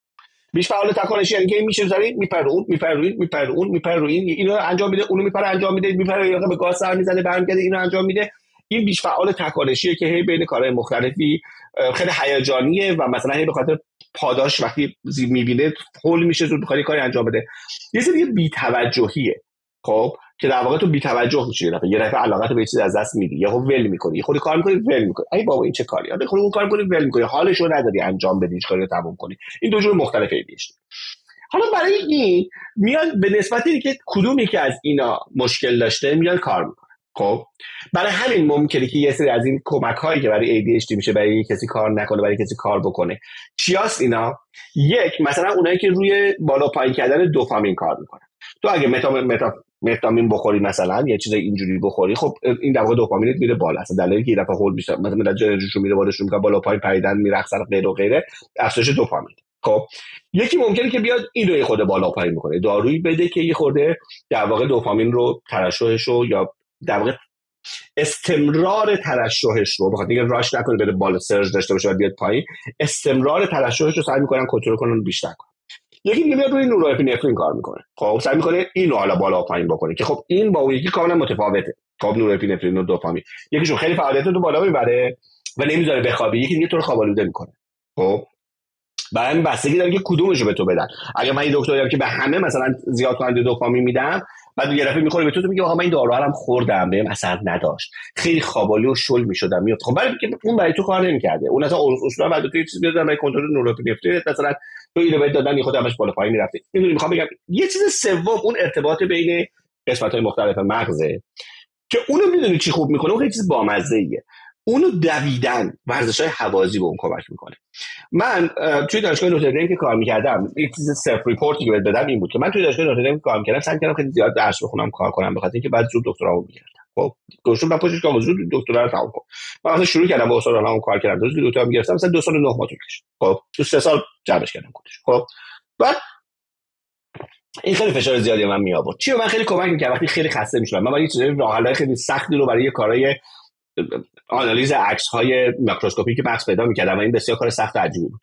بیش فعال تکانشی یعنی که میشه زاری میپره اون میپره رو این میپره اون میپره رو این اینو انجام میده اونو میپره انجام میده میپره به گاز سر می‌زنه برمیگرده اینو انجام میده. این بیش فعال تکانشیه که هی بین کارهای مختلفی خیلی هیجانیه و مثلا هی به خاطر پاداش وقتی می‌بینه هول میشه زود بخواد کاری انجام بده. یه سری بی توجهیه. خب؟ که در واقع تو بی توجه میشی یه دفعه یه دفعه علاقت به چیز از دست میدی یهو ول می‌کنی خودی کار می‌کنی ول می‌کنی. ای بابا این چه کاری آره خودی اون کار می‌کنی ول می‌کنی. حالش رو نداری انجام بدی کاری رو تموم کنی. این دو جور مختلف ایدیش حالا برای این میاد به نسبتی که کدومی که از اینا مشکل داشته میاد کار می‌کنه خب؟ برای همین ممکنه که یه سری از این کمک هایی که برای ADHD میشه برای کسی کار نکنه برای کسی کار بکنه. چیاست اینا؟ یک مثلا اونایی که روی بالا پایین کردن دوپامین کار می‌کنن. تو اگه متا متامین بخوری مثلا یه چیز اینجوری بخوری خب این در واقع دوپامینت میره بالا اصلا دلیلی که دفعه هول میشه مثلا ملت جنریشون میره بالا شروع بالا پایین پریدن میرقصن غیر و غیره افزایش دوپامین. خب یکی ممکنه که بیاد این رو خود بالا پایین بکنه دارویی بده که یه خورده در واقع دوپامین رو ترشحش رو یا در واقع استمرار ترشحش رو بخاطر اینکه راش نکنه بره بالا سرج داشته باشه بیاد پایین استمرار ترشحش رو سعی می‌کنن کنترل کنن بیشتر کنن. یکی دیگه میاد روی نورپینفرین کار می‌کنه. خب سعی می‌کنه اینو حالا بالا پایین بکنه که خب این با اون یکی کاملا متفاوته. خب نورپینفرین و دوپامین یکیشون خیلی فعالیت رو بالا می‌بره و نمی‌ذاره بخوابی یکی دیگه تو رو خواب آلوده می‌کنه. خب برای همین بستگی داره که کدومش رو به تو بدن. اگر من این دکتری که به همه مثلا زیاد کننده دوپامین میدم بعد یه دفعه می‌خوره به تو میگه آقا من این دارو هم خوردم بهم اثر نداشت. خیلی خوابالی و شل می‌شدم میاد خب برای اون برای تو کار نمی‌کرده. اون اصلا اصولا بعد تو چیز میاد برای کنترل نورپینفرین مثلا تو اینو بهت دادن خود همش بالا پایین می‌رفته. می‌دونی می‌خوام بگم یه چیز سوم اون ارتباط بین قسمت های مختلف مغزه که اونو می‌دونی چی خوب می‌کنه اون خیلی چیز بامزه ایه اونو دویدن. ورزش های حوازی به اون کمک می‌کنه. من توی دانشگاه نوتردام که کار می‌کردم یک چیز self report ی که بدم این بود که من توی دانشگاه نوتردام کار می‌کردم سعی کردم خیلی زیاد درس بخونم کار کنم بخاطر اینکه بعد زود دکترامو می‌گرفتم. خب گفتم من پشتش که زود دکترا رو تمام کن. من مثلا شروع کردم با استادانم کار کردم روز دکترا می‌گرفتم مثلا دو سال نه ماه طول کشید. خب تو سه سال جمعش کردم خودش. خب بعد این خیلی فشار زیادی من می آورد چی من خیلی کمک می‌کرد؟ وقتی خیلی خسته می‌شدم. من برای چیزای راه خیلی سختی رو برای کارهای آنالیز عکس های میکروسکوپی که مغز پیدا می‌کردم و این بسیار کار سخت عجیبی بود.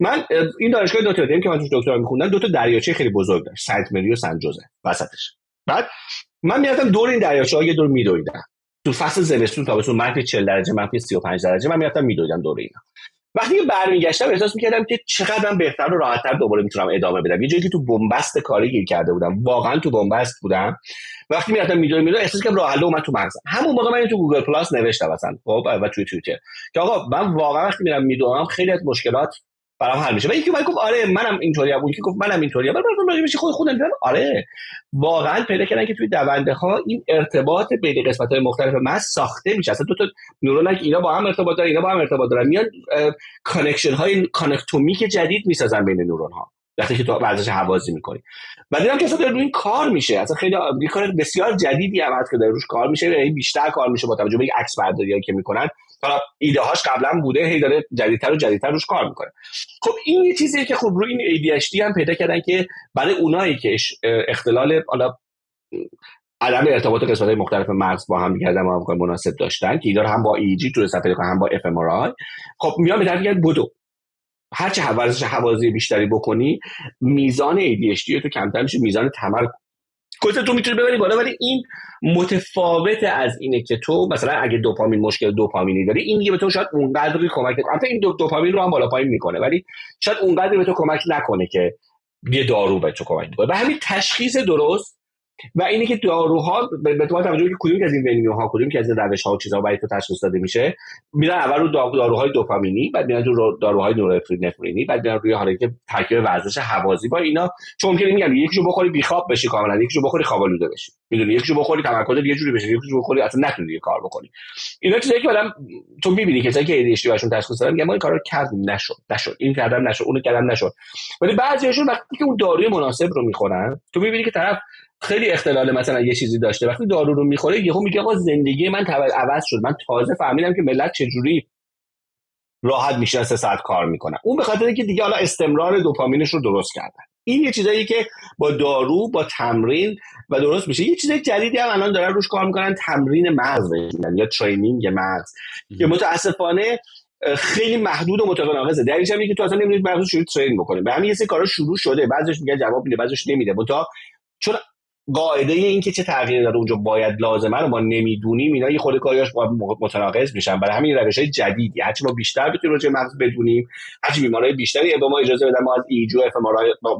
من این دانشگاه نوتردیم که من توش دکترا میخوندم دو تا دریاچه خیلی بزرگ داشت سنت مری و سن جوزه وسطش. بعد من می‌رفتم دور این دریاچه ها یه دور میدویدم. تو فصل زمستون تابستون منفی 40 درجه منفی 35 درجه من می‌رفتم میدویدم دور اینا. وقتی برمیگشتم احساس می‌کردم که چقدر بهتر و راحتتر دوباره می‌تونم ادامه بدم. یه جایی که تو بنبست کاری گیر کرده بودم واقعا تو بنبست بودم. وقتی می‌رفتم می‌دویدم می‌دویدم احساس کردم راه اومد تو مغزم. همون موقع من تو گوگل پلاس نوشتم مثلا خب و توی توییتر. که آقا من واقعا وقتی میرم می‌دوم خیلی از مشکلات برام حل میشه. و یکی گفت آره منم اینطوری اون که گفت منم اینطوری بعد من میشه خود خودم آره. واقعا پیدا کردن که توی دونده ها این ارتباط بین قسمت های مختلف مغز ساخته میشه. اصلا دو تا نورون اینا با هم ارتباط دارن اینا با هم ارتباط دارن. میان connection های connectomic جدید می‌سازن بین نورون ها وقتی که تو ورزش حوازی می‌کنی. و دیدم که اصلا داره روی این کار میشه. اصلا خیلی کار بسیار جدیدی هم که داره روش کار میشه. یعنی بیشتر کار میشه با توجه به عکس برداری که می‌کنن. حالا ایده هاش قبلا بوده هی داره جدیدتر و جدیدتر روش کار می‌کنه. خب این یه چیزیه که خب روی این ADHD هم پیدا کردن که برای اونایی که اختلال حالا عدم ارتباط قسمت های مختلف مغز با هم دیگه هم مناسب داشتن که اینا هم با ایجی تو صفحه هم با اف ام خب میان به میگن بدو. هرچه ورزش حوازی بیشتری بکنی میزان ADHD تو کمتر میشه میزان تمرکز. تو می‌تونی ببری بالا ولی این متفاوت از اینه که تو مثلا اگه دوپامین مشکل دوپامینی داری این دیگه به تو شاید اونقدری کمک نکنه. این دو دوپامین رو هم بالا پایین می‌کنه ولی شاید اونقدری به تو کمک نکنه که یه دارو به تو کمک می‌کنه و همین تشخیص درست و اینه که داروها به طور توجه که کدوم از این ونیو ها کدوم از این روش ها و چیزها برای تو تشخیص داده میشه میرن اول رو داروهای دوپامینی بعد میرن رو داروهای نورفرینفرینی بعد میرن روی حالا که ترکیب ورزش حوازی با اینا. چون ممکنه میگم یکیشو بخوری بیخواب بشی کاملا یکیشو بخوری خواب آلوده بشی. می‌دونی؟ یکیشو بخوری تمرکز یه جوری بشه یکیشو بخوری اصلا نتونی کار بکنی. اینا چیزایی که آدم تو می‌بینی کسایی که ADHD باشون تشخیص دادن میگن ما این کارو کردیم نشد نشد این کردم نشد اون کردم نشد. ولی بعضیاشون وقتی که اون داروی مناسب رو می‌خورن تو می‌بینی که طرف خیلی اختلال مثلا یه چیزی داشته وقتی دارو رو می‌خوره یهو میگه آقا زندگی من عوض شد. من تازه فهمیدم که ملت چجوری راحت میشه سه ساعت کار می‌کنن. اون به خاطر اینکه دیگه حالا استمرار دوپامینش رو درست کردن. این یه چیزایی که با دارو با تمرین و درست میشه. یه چیزای جدیدی هم الان دارن روش کار می‌کنن تمرین مغز یا ترینینگ مغز. که متاسفانه خیلی محدود و متناقضه دلیلش اینه که تو اصلا نمی‌دونی مغز شروع ترین بکنه به همین یه سری کارا شروع شده. بعضیش میگه جواب میده بعضیش نمیده. تا چون قاعده این که چه تغییری داره اونجا باید لازمه رو ما نمی‌دونیم. اینا یه خود کاریاش متناقض میشن. برای همین روش های جدیدی هرچی ما بیشتر بتونیم راجع مغز بدونیم هرچی بیمارای بیشتری به ما اجازه بدن ما از ایجو اف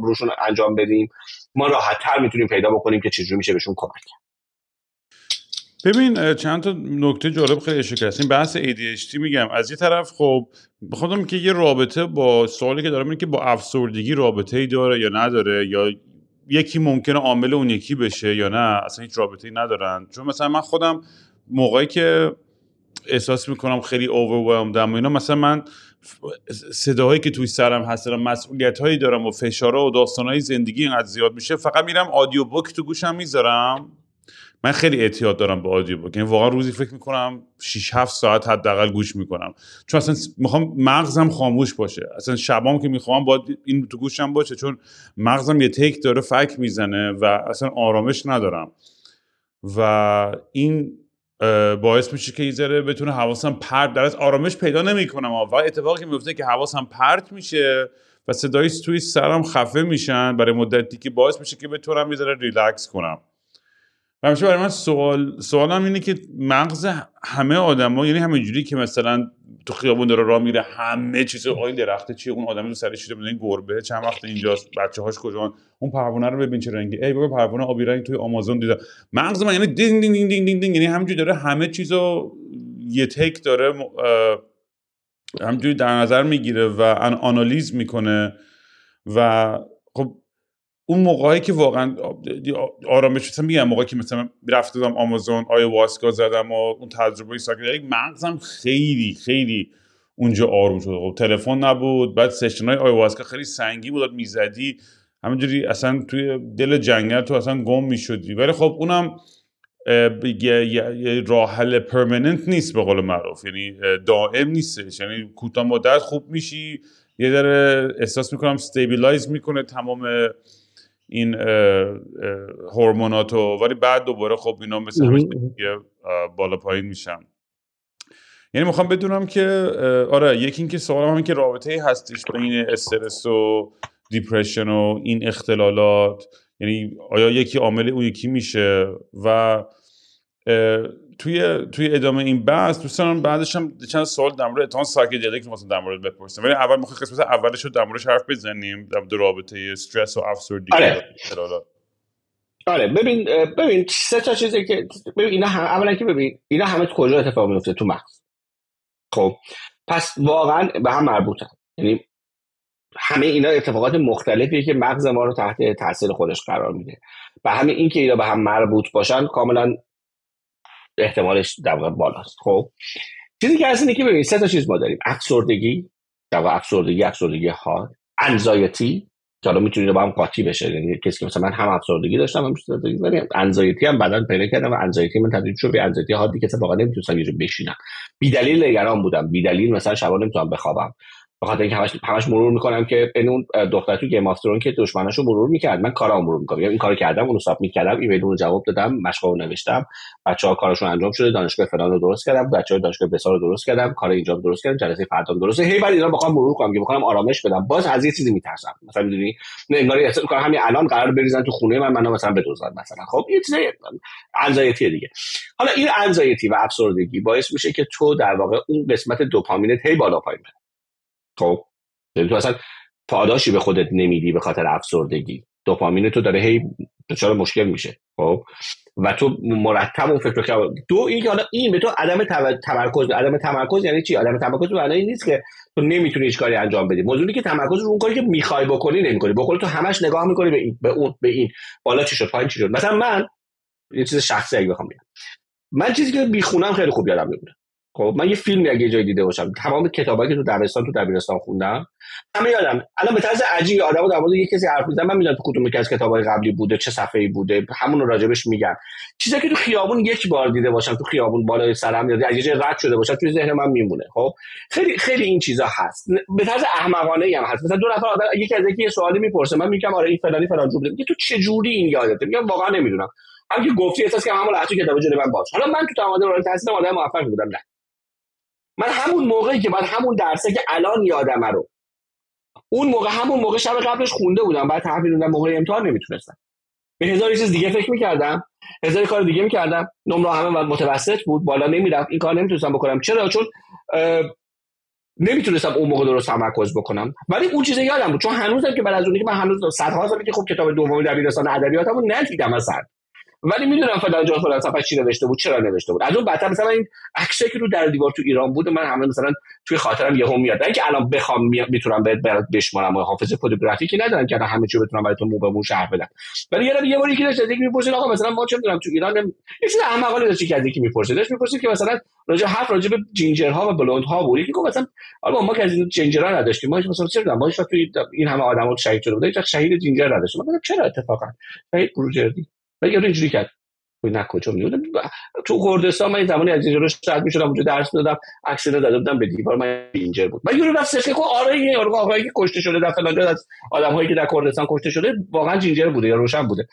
روشون انجام بدیم. ما راحت تر می‌تونیم پیدا بکنیم که چجوری میشه بهشون کمک ببین چند تا نکته جالب خیلی اشاره کردیم بحث ADHD میگم. از یه طرف خب بخوام که یه رابطه با سوالی که دارم اینه که با افسردگی رابطه ای داره یا نداره یا یکی ممکنه عامل اون یکی بشه یا نه اصلا هیچ رابطه ای ندارن. چون مثلا من خودم موقعی که احساس می‌کنم خیلی اوورولمدم و اینا مثلا من صداهایی که توی سرم هست دارم مسئولیت هایی دارم و فشارها و داستان های زندگی اینقدر زیاد میشه فقط میرم آدیو بوک تو گوشم می‌ذارم. من خیلی اعتیاد دارم به آدیو بوک یعنی واقعا روزی فکر می‌کنم 6 7 ساعت حداقل گوش می‌کنم. چون اصلا می‌خوام مغزم خاموش باشه. اصلا شبام که می‌خوام باید این تو گوشم باشه. چون مغزم یه تیک داره فک می‌زنه و اصلا آرامش ندارم. و این باعث میشه که ذره بتونه حواسم پرت در آرامش پیدا نمی‌کنم. و اتفاقی میفته که حواسم پرت میشه و صدای توی سرم خفه میشن. برای مدتی که باعث میشه که بتونم یه ذره ریلکس کنم. و همیشه برای من سوال سوالم اینه که مغز همه آدما یعنی همینجوری که مثلا تو خیابون داره راه میره همه چیز آین درخته چیه؟ اون آدمی تو سرش شده این گربه چند وقت اینجاست؟ بچه هاش کجان اون پروانه رو ببین چه رنگی. ای بابا پروانه آبی رنگ توی آمازون دیدم. مغز من یعنی دینگ دینگ دینگ دینگ دینگ یعنی همینجوری داره همه چیزو یه تک داره همینجوری در نظر می‌گیره و آنالیز می‌کنه و خب اون موقعی که واقعا آرامش مثلا میگم موقعی که مثلا رفتم آمازون آیاواسکا زدم و اون تجربه psychedelic مغزم خیلی خیلی اونجا آروم شد. خب تلفن نبود بعد session های آیواسکا خیلی سنگین بود می‌زدی. همینجوری اصلا توی دل جنگل تو اصلا گم می‌شدی. ولی خب اونم یه راه حل permanent نیست به قول معروف. یعنی دائم نیستش. یعنی کوتاه مدت خوب میشی یه ذره احساس می‌کنم stabilize می‌کنه تمام این هورموناتو ولی بعد دوباره خب اینا مثل همش بالا پایین میشن. یعنی می‌خوام بدونم که آره یکی اینکه سوالم هم که رابطه هستش بین استرس و depression و این اختلالات یعنی آیا یکی عامل اون یکی میشه و توی توی ادامه این بحث دوستان بعدش هم چند سوال در مورد اتهام psychedelic مثلا در مورد بپرسیم. ولی اول می‌خوام قسمت اولش رو در موردش حرف بزنیم در مورد رابطه استرس و افسردگی آره. آره ببین ببین سه تا چیزی که ببین اینا هم اولا که ببین اینا همه کجا اتفاق میفته؟ تو مغز. خب پس واقعا به هم مربوطن. یعنی همه اینا اتفاقات مختلفیه که مغز ما رو تحت تاثیر خودش قرار میده. و همه این که اینا به هم مربوط باشن کاملا احتمالش در واقع بالاست. خب چیزی که هست اینه که ببینید سه تا چیز ما داریم. افسردگی در واقع افسردگی افسردگی ها انزایتی که حالا می‌تونه با هم قاطی بشه. یعنی کسی که مثلا من هم افسردگی داشتم هم افسردگی ولی انزایتی هم بعدا پیدا کردم و انزایتی من تبدیل شد به انزایتی حادی که واقعا نمی‌تونستم یه بشینم. بی دلیل نگران بودم. بی دلیل مثلا شبا نمی‌تونم بخوابم. به خاطر اینکه همش همش مرور می‌کنم که این اون دختر تو Game of که دشمناشو مرور می‌کرد. من کارام مرور می‌کنم. این کارو کردم اونو submit کردم ایمیل رو جواب دادم مشقا نوشتم. بچه‌ها کارشون انجام شده دانشگاه فلان رو درست کردم بچه‌ها دانشگاه بسار رو درست کردم کار اینجا درست کردم جلسه فردا درست. هی بعد اینا بخوام مرور کنم که بخوام آرامش بدم. باز از یه چیزی میترسم. مثلا می‌دونی نه انگاری احساس می‌کنم همین الان قرار بریزن تو خونه من منو مثلا بدزدن مثلا. خب یه چیز انزایتی دیگه. حالا این انزایتی و افسردگی باعث میشه که تو در واقع اون قسمت دوپامینت هی بالا پایین بره. خب یعنی تو اصلا پاداشی به خودت نمیدی به خاطر افسردگی. دوپامین تو داره هی دچار مشکل میشه. خب؟ و تو مرتب اون فکر رو دو این حالا این به تو عدم تمرکز عدم تمرکز یعنی چی؟ عدم تمرکز معنی نیست که تو نمی‌تونی هیچ کاری انجام بدی. موضوعی که تمرکز رو اون کاری که می‌خوای بکنی نمی‌کنی. بکنی تو همش نگاه می‌کنی به این به اون به این. بالا چی شد؟ پایین چی شد؟ مثلا من یه چیز شخصی اگه بخوام بگم. من چیزی که می‌خونم خیلی خوب یادم میمونه. خب من یه فیلم اگه جای دیده باشم. تمام کتابایی که تو دبستان تو دبیرستان خوندم. همه یادم الان به طرز عجیبی آدمو در مورد یه کسی حرف می‌زنم من می‌دونم تو کدوم یکی از کتابای قبلی بوده چه صفحه‌ای بوده همون رو راجبش میگم. چیزی که تو خیابون یک بار دیده باشم تو خیابون بالای سرم یا از یه رد شده باشم توی ذهن من میمونه. خب خیلی خیلی این چیزا هست. به طرز احمقانه هم هست. مثلا دو نفر آدم یکی از یکی یه سوالی می‌پرسه من میگم آره این فلانی فلان جور میگه تو چه جوری این یادته؟ میگم واقعا نمی‌دونم. که گفتی احساس که همون لحظه کتاب جلوی من باز. حالا من تو تمام دوران تحصیل آدم موفق بودم نه. من همون موقعی که بعد همون درسه که الان یادمه رو. اون موقع همون موقع شب قبلش خونده بودم. بعد تحویل دادم موقع امتحان نمی‌تونستم. به هزار چیز دیگه فکر می‌کردم. هزار کار دیگه می‌کردم. نمره همه متوسط بود. بالا نمی‌رفت. این کار نمی‌تونستم بکنم. چرا؟ چون نمی‌تونستم اون موقع درست تمرکز بکنم. ولی اون چیز یادم بود. چون هنوزم که بعد از اونی که من هنوز صدها سالی که خب کتاب دوم دبیرستان ادبیاتمو ندیدم اصلا. ولی می‌دونم فلان جان فلان صفحه چی نوشته بود چرا نوشته بود. از اون بعد مثلا این عکسی که رو در دیوار تو ایران بود من همه مثلا توی خاطرم یهو میاد. اینکه الان بخوام می‌تونم بهت برات بشمارم حافظه فوتوگرافیکی ندارم که همه چی بتونم براتون مو به مو شرح بدم. ولی یه یه باری که داشت یکی می‌پرسید آقا مثلا ما چه می‌دونم تو ایران یه چیز احمقانه داشت که یکی می‌پرسید. داشت می‌پرسید که مثلا راجع حرف راجع به جینجرها و بلوند ها بود. یکی گفت مثلا آقا ما که از این جینجرها نداشتیم. ما مثلا چه ما تو این همه آدمو شهید شده بود هیچ شهید جینجر نداشتیم. چرا اتفاقا؟ شهید بروجردی و یه اینجوری کرد. نه کجا میونه تو کردستان من زمانی از اینجا شاید می‌شدم اونجا درس دادم رو داده بودم به دیوار من اینجر بود. من یورو رفت که آره این یارو آقایی که کشته شده در فلان از آدمایی که در کردستان کشته شده واقعا جینجر بوده یا روشن بوده.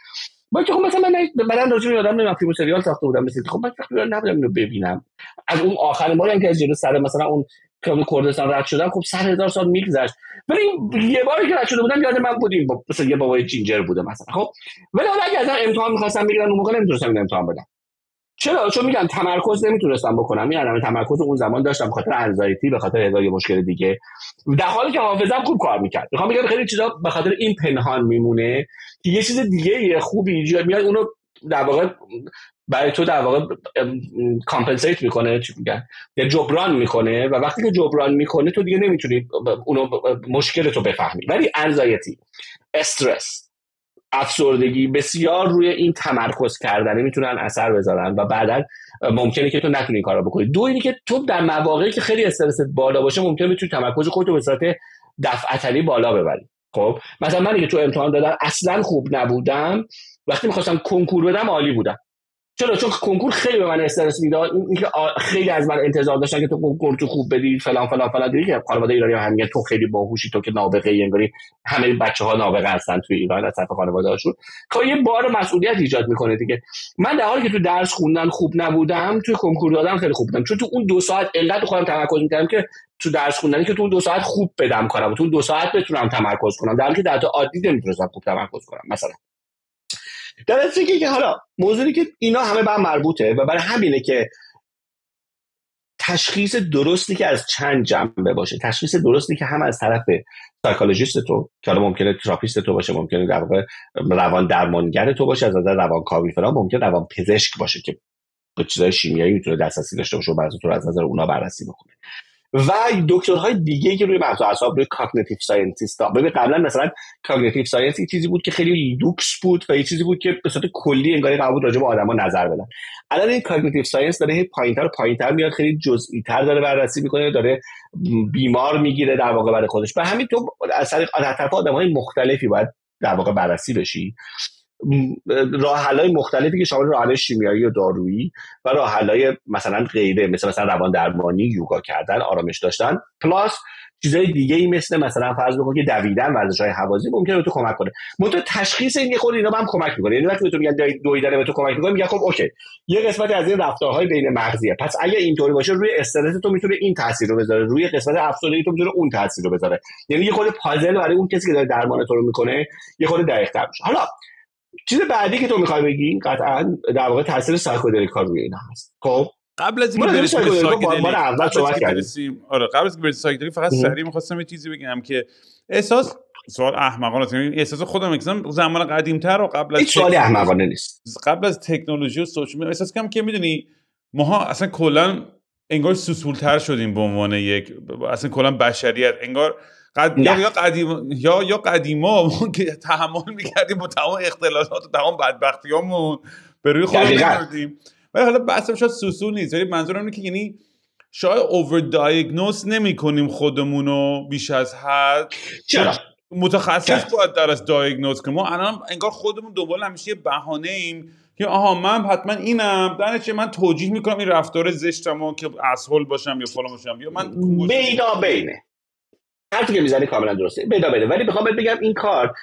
با که خب مثلا من بعدا راجع به آدم نمی‌دونم فیلم سریال ساخته بودم مثل خب من فکر نبودم اینو ببینم. از اون آخرین باری که از جلو سر مثلا اون که کردستان رد شدم خب سر هزار سال میگذشت. ولی یه باری که رد شده بودم یاد من بودیم مثلا یه بابای ginger بوده مثلا خب؟ ولی حالا اگه از امتحان می‌خواستم بگیرن اون موقع نمی‌تونستم امتحان بدم. چرا؟ چون میگم تمرکز نمی‌تونستم بکنم. این عدم تمرکز اون زمان داشتم خاطر anxiety به خاطر هزار مشکل دیگه. در حالی که حافظم خوب کار می‌کرد. می‌خوام بگم خیلی چیزا به خاطر این پنهان میمونه که یه چیز دیگه خوبی ایجاد میاد اونو در واقع برای تو در واقع compensate می‌کنه چی میگن؟ یا جبران می‌کنه و وقتی که جبران می‌کنه تو دیگه نمی‌تونی اونو مشکل تو بفهمی. ولی انزایتی استرس افسردگی بسیار روی این تمرکز کردن می‌تونن اثر بذارن و بعدا ممکنه که تو نتونی این کارو بکنی. دو اینی که تو در مواقعی که خیلی استرس بالا باشه ممکنه بتونی تمرکز خودتو به صورت دفعتنی بالا ببری. خب؟ مثلا من که تو امتحان دادم اصلا خوب نبودم. وقتی می‌خواستم کنکور بدم عالی بودم. چرا؟ چون کنکور خیلی به من استرس می‌داد. اینکه خیلی از من انتظار داشتن که تو کنکور تو خوب بدی فلان فلان فلان. دیگه که خانواده ایرانی هم میگن تو خیلی باهوشی تو که نابغه ای انگاری همه بچه ها نابغه هستن توی ایران از طرف خانواده هاشون که خب یه بار مسئولیت ایجاد می‌کنه دیگه. من در حالی که تو درس خوندن خوب نبودم توی کنکور دادم خیلی خوب بودم. چون تو اون دو ساعت علت خودم تمرکز می‌کردم که تو درس خوندنی که تو اون دو ساعت خوب بدم کنم تو اون دو ساعت بتونم تمرکز کنم. در حالی که در عادی نمی‌تونستم خوب تمرکز کنم مثلا. در که حالا موضوعی که اینا همه به مربوطه و برای همینه که تشخیص درستی که از چند جنبه باشه تشخیص درستی که هم از طرف psychologist تو که حالا ممکنه therapist تو باشه ممکنه در واقع روان درمانگر تو باشه از نظر روان کاوی فرا ممکنه روان پزشک باشه که به چیزای شیمیایی می‌تونه دسترسی داشته باشه و بعضی تو از نظر اونا بررسی بکنه. و دکترهای دیگه که روی مغز اعصاب روی cognitive ها ببین قبلا مثلا cognitive science یه چیزی بود که خیلی دوکس بود و یه چیزی بود که به صورت کلی انگاری قرار بود راجع به آدما نظر بدن. الان این cognitive science داره پایینتر و پایینتر میاد خیلی جزئی تر داره بررسی می‌کنه داره بیمار می‌گیره در واقع برای خودش. و همین تو از طرف آدمای مختلفی باید در واقع بررسی بشی. راه مختلفی که شامل راه شیمیایی و دارویی و راه مثلا غیره مثل مثلا روان درمانی یوگا کردن آرامش داشتن plus چیزای دیگه ای مثل مثلا فرض بکن که دویدن ورزش های هوازی ممکنه به تو کمک کنه. منتها تشخیص این خود اینا هم کمک می‌کنه. یعنی وقتی تو میگن دویدن به تو کمک می‌کنه میگن خب اوکی یه قسمتی از این رفتارهای بین مغزیه. پس اگه اینطوری باشه روی استرس تو می‌تونه این تاثیر رو بذاره. روی قسمت افسردگی تو می‌تونه اون تاثیر رو بذاره. یعنی یه خورده پازل برای اون کسی که داره درمان تو رو می‌کنه یه خورده دقیق‌تر میشه. حالا چیز بعدی که تو می‌خوای بگی قطعا در واقع تاثیر psychedelic روی اینا هست. خب؟ قبل از اینکه برسیم به psychedelic اول صحبت کردیم. آره قبل از اینکه برسیم psychedelic فقط سریع می‌خواستم یه چیزی بگم که احساس سوال احمقانه است. یعنی احساس خودم می‌کنم زمان قدیمتر و قبل از هیچ سوالی احمقانه نیست. قبل از تکنولوژی و social احساس کنم که می‌دونی ماها اصلا کلا انگار سوسولتر شدیم به عنوان یک اصلا کلا بشریت. انگار قد... یا قدیم یا یا قدیما که تحمل می‌کردیم با تمام اختلالات و تمام بدبختیامون. به روی خودمون می‌آوردیم ولی حالا بحثم شاید سوسول نیست. ولی منظورم اینه که یعنی شاید اوور دایگنوز نمی کنیم خودمون رو بیش از حد. چرا؟ متخصص باید در از دایگنوز کنیم. ما الان انگار خودمون دنبال همیشه بهانه ایم که آها من حتما اینم. در چه من توجیه می‌کنم این رفتار زشتمو که اسهول باشم یا فلان باشم. یا من بینا بینه. حرفی که می‌زنی کاملا درسته. بیدا بینه ولی می‌خوام بگم این کار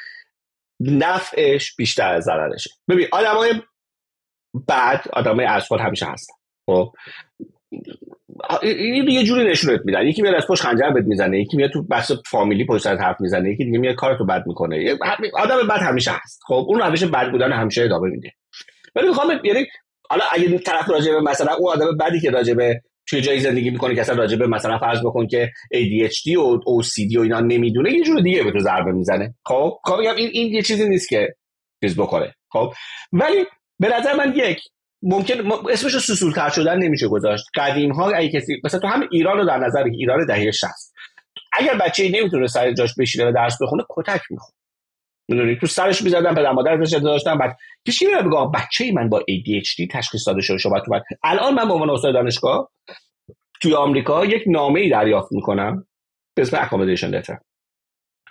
نفعش بیشتر از ضررشه. ببین آدمای بعد آدمای اسهول همیشه هستن. خب؟ این یه جوری نشونت میدن. یکی میاد از پشت خنجر بهت می‌زنه یکی میاد تو بحث فامیلی پشت سر حرف می‌زنه یکی دیگه میاد کارتو بد می‌کنه. آدم بد همیشه هست. خب؟ اون روش بد بودن همیشه ادامه میده. ولی می‌خوام یعنی حالا اگه طرف راجع به مثلا اون آدم بدی که راجع به توی جایی زندگی می‌کنه که اصلا راجع به مثلا فرض بکن که ADHD و OCD و اینا نمی‌دونه یه جور دیگه به تو ضربه می‌زنه. خب؟ خب میگم این این یه چیزی نیست که چیز بکنه. خب؟ ولی به نظر من یک ممکن اسمش رو سسولتر شدن نمیشه گذاشت. قدیم ها اگه کسی مثلا تو هم ایران رو در نظر ایران دهه 60 اگر بچه ای نمی‌تونه سر جاش بشینه و درس بخونه کتک می‌خوره می‌دونی؟ تو سرش می‌زدن پدر مادرش داشتن. بعد کسی میاد بگه بچه ای من با ADHD تشخیص داده شده شما تو الان من به عنوان استاد دانشگاه توی آمریکا یک نامه ای دریافت می‌کنم به اسم اکامودیشن لتر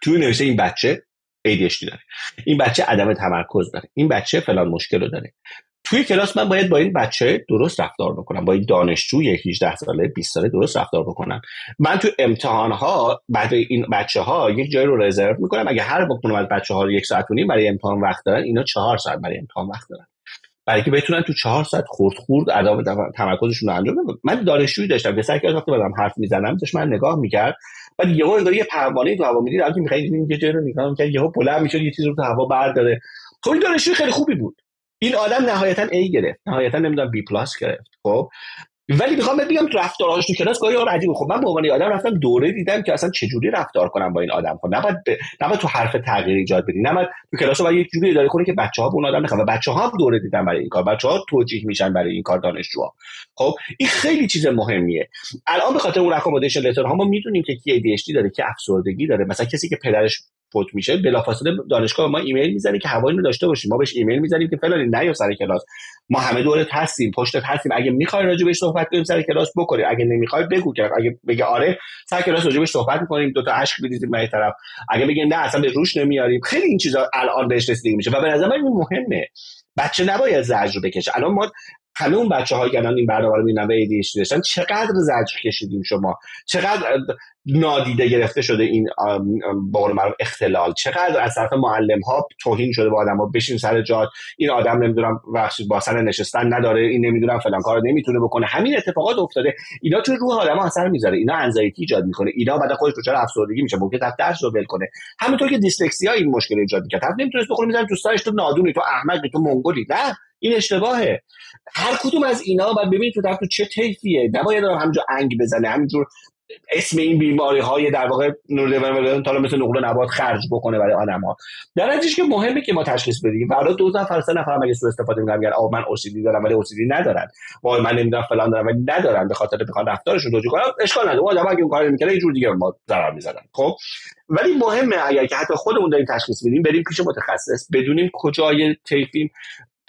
توی نوشته این بچه ADHD داره. این بچه عدم تمرکز داره. این بچه فلان مشکل رو داره. توی کلاس من باید با این بچه درست رفتار بکنم با این دانشجوی 18 ساله 20 ساله درست رفتار بکنم. من تو امتحان ها بعد این بچه ها یک جای رو رزرو می‌کنم. اگه هر بکنم از بچه ها یک ساعت و برای امتحان وقت دارن اینا چهار ساعت برای امتحان وقت دارن برای که بتونن تو چهار ساعت خورد خورد ادامه تمرکزشون رو انجام بدن. من دانشجویی داشتم که سر وقتی بعدم حرف می‌زنم داشت من نگاه می‌کرد. بعد یهو انگار یه پروانه تو هوا می‌دید الان می‌خواید یه جایی رو نگاه می‌کرد یهو بلند می‌شد یه چیزی رو تو هوا برداره. خب این دانشجوی خیلی خوبی بود. این آدم نهایتا A گرفت. نهایتا نمی‌دونم B پلاس گرفت. خب. ولی می‌خوام بگم رفتارهاش تو کلاس گاهی عجیبه. خب من به عنوان آدم رفتم دوره دیدم که اصلا چجوری رفتار کنم با این آدم. خب نباید ب... نباید تو حرف تغییر ایجاد بدی. نباید تو کلاس باید یک جوری اداره کنه که بچه ها به اون آدم نخواه و بچه ها هم دوره دیدن برای این کار. بچه ها توجیه میشن برای این کار دانشجوها. خب این خیلی چیز مهمیه. الان به خاطر اون accommodation letter ها ما می‌دونیم که کی ADHD داره که افسردگی داره. مثلا کسی که پدرش فوت میشه بلافاصله دانشگاه ما ایمیل می‌زنه که هواشو داشته باشیم. ما بهش ایمیل می‌زنیم که فلانی نیا سر کلاس. ما همه دورت هستیم پشتت هستیم. اگه می‌خوای راجع بهش صحبت کنیم سر کلاس بکنی. اگه نمی‌خوای بگو که اگه بگه آره سر کلاس راجع بهش صحبت می‌کنیم دو تا اشک بریزیم به طرف. اگه بگه نه اصلا به روش نمیاریم. خیلی این چیزا الان بهش رسیدگی میشه. و به نظر من مهمه. بچه نباید زجر بکشه. الان ما همه اون بچه های الان این برنامه رو می‌بینن به ADHD داشتن چقدر زجر کشیدیم شما؟ چقدر نادیده گرفته شده این معروف اختلال؟ چقدر از طرف معلم ها توهین شده با آدم ها بشین سر جات این آدم نمی‌دونم بخشید با سر نشستن نداره این نمی‌دونم فلان کار نمی‌تونه بکنه. همین اتفاقات افتاده. اینا تو روح آدم ها اثر می‌ذاره. اینا انزایتی ایجاد می‌کنه. اینا بعد خودش دچار افسردگی میشه. ممکن طرف درس رو ول کنه. همونطور که دیسلکسیا این مشکل ایجاد می‌کنه طرف نمی‌تونه بخونه. می‌ذاره دوستاش تو نادونی تو احمقی تو منگولی. نه. این اشتباهه. هر کدوم از اینا باید ببینید تو طرف تو چه طیفیه. نباید همینجا انگ بزنه همینجور اسم این بیماری های در واقع حالا مثل نقل نبات خرج بکنه برای آدم ها در که مهمه که ما تشخیص بدیم برای دو نفر سه نفر اگه سوء استفاده می‌کنن میگن آ من اوسیدی دارم ولی اوسیدی ندارن. وای من نمی‌دونم فلان دارم ولی ندارن به خاطر بخوان رفتارشون توجیه کنن. اشکال نداره. آدم اگه اون کارو می‌کنه یه جور دیگه ما ضرر می‌زنن. خب؟ ولی مهمه اگر که حتی خودمون داریم تشخیص میدیم بریم پیش متخصص بدونیم کجای طیفیم.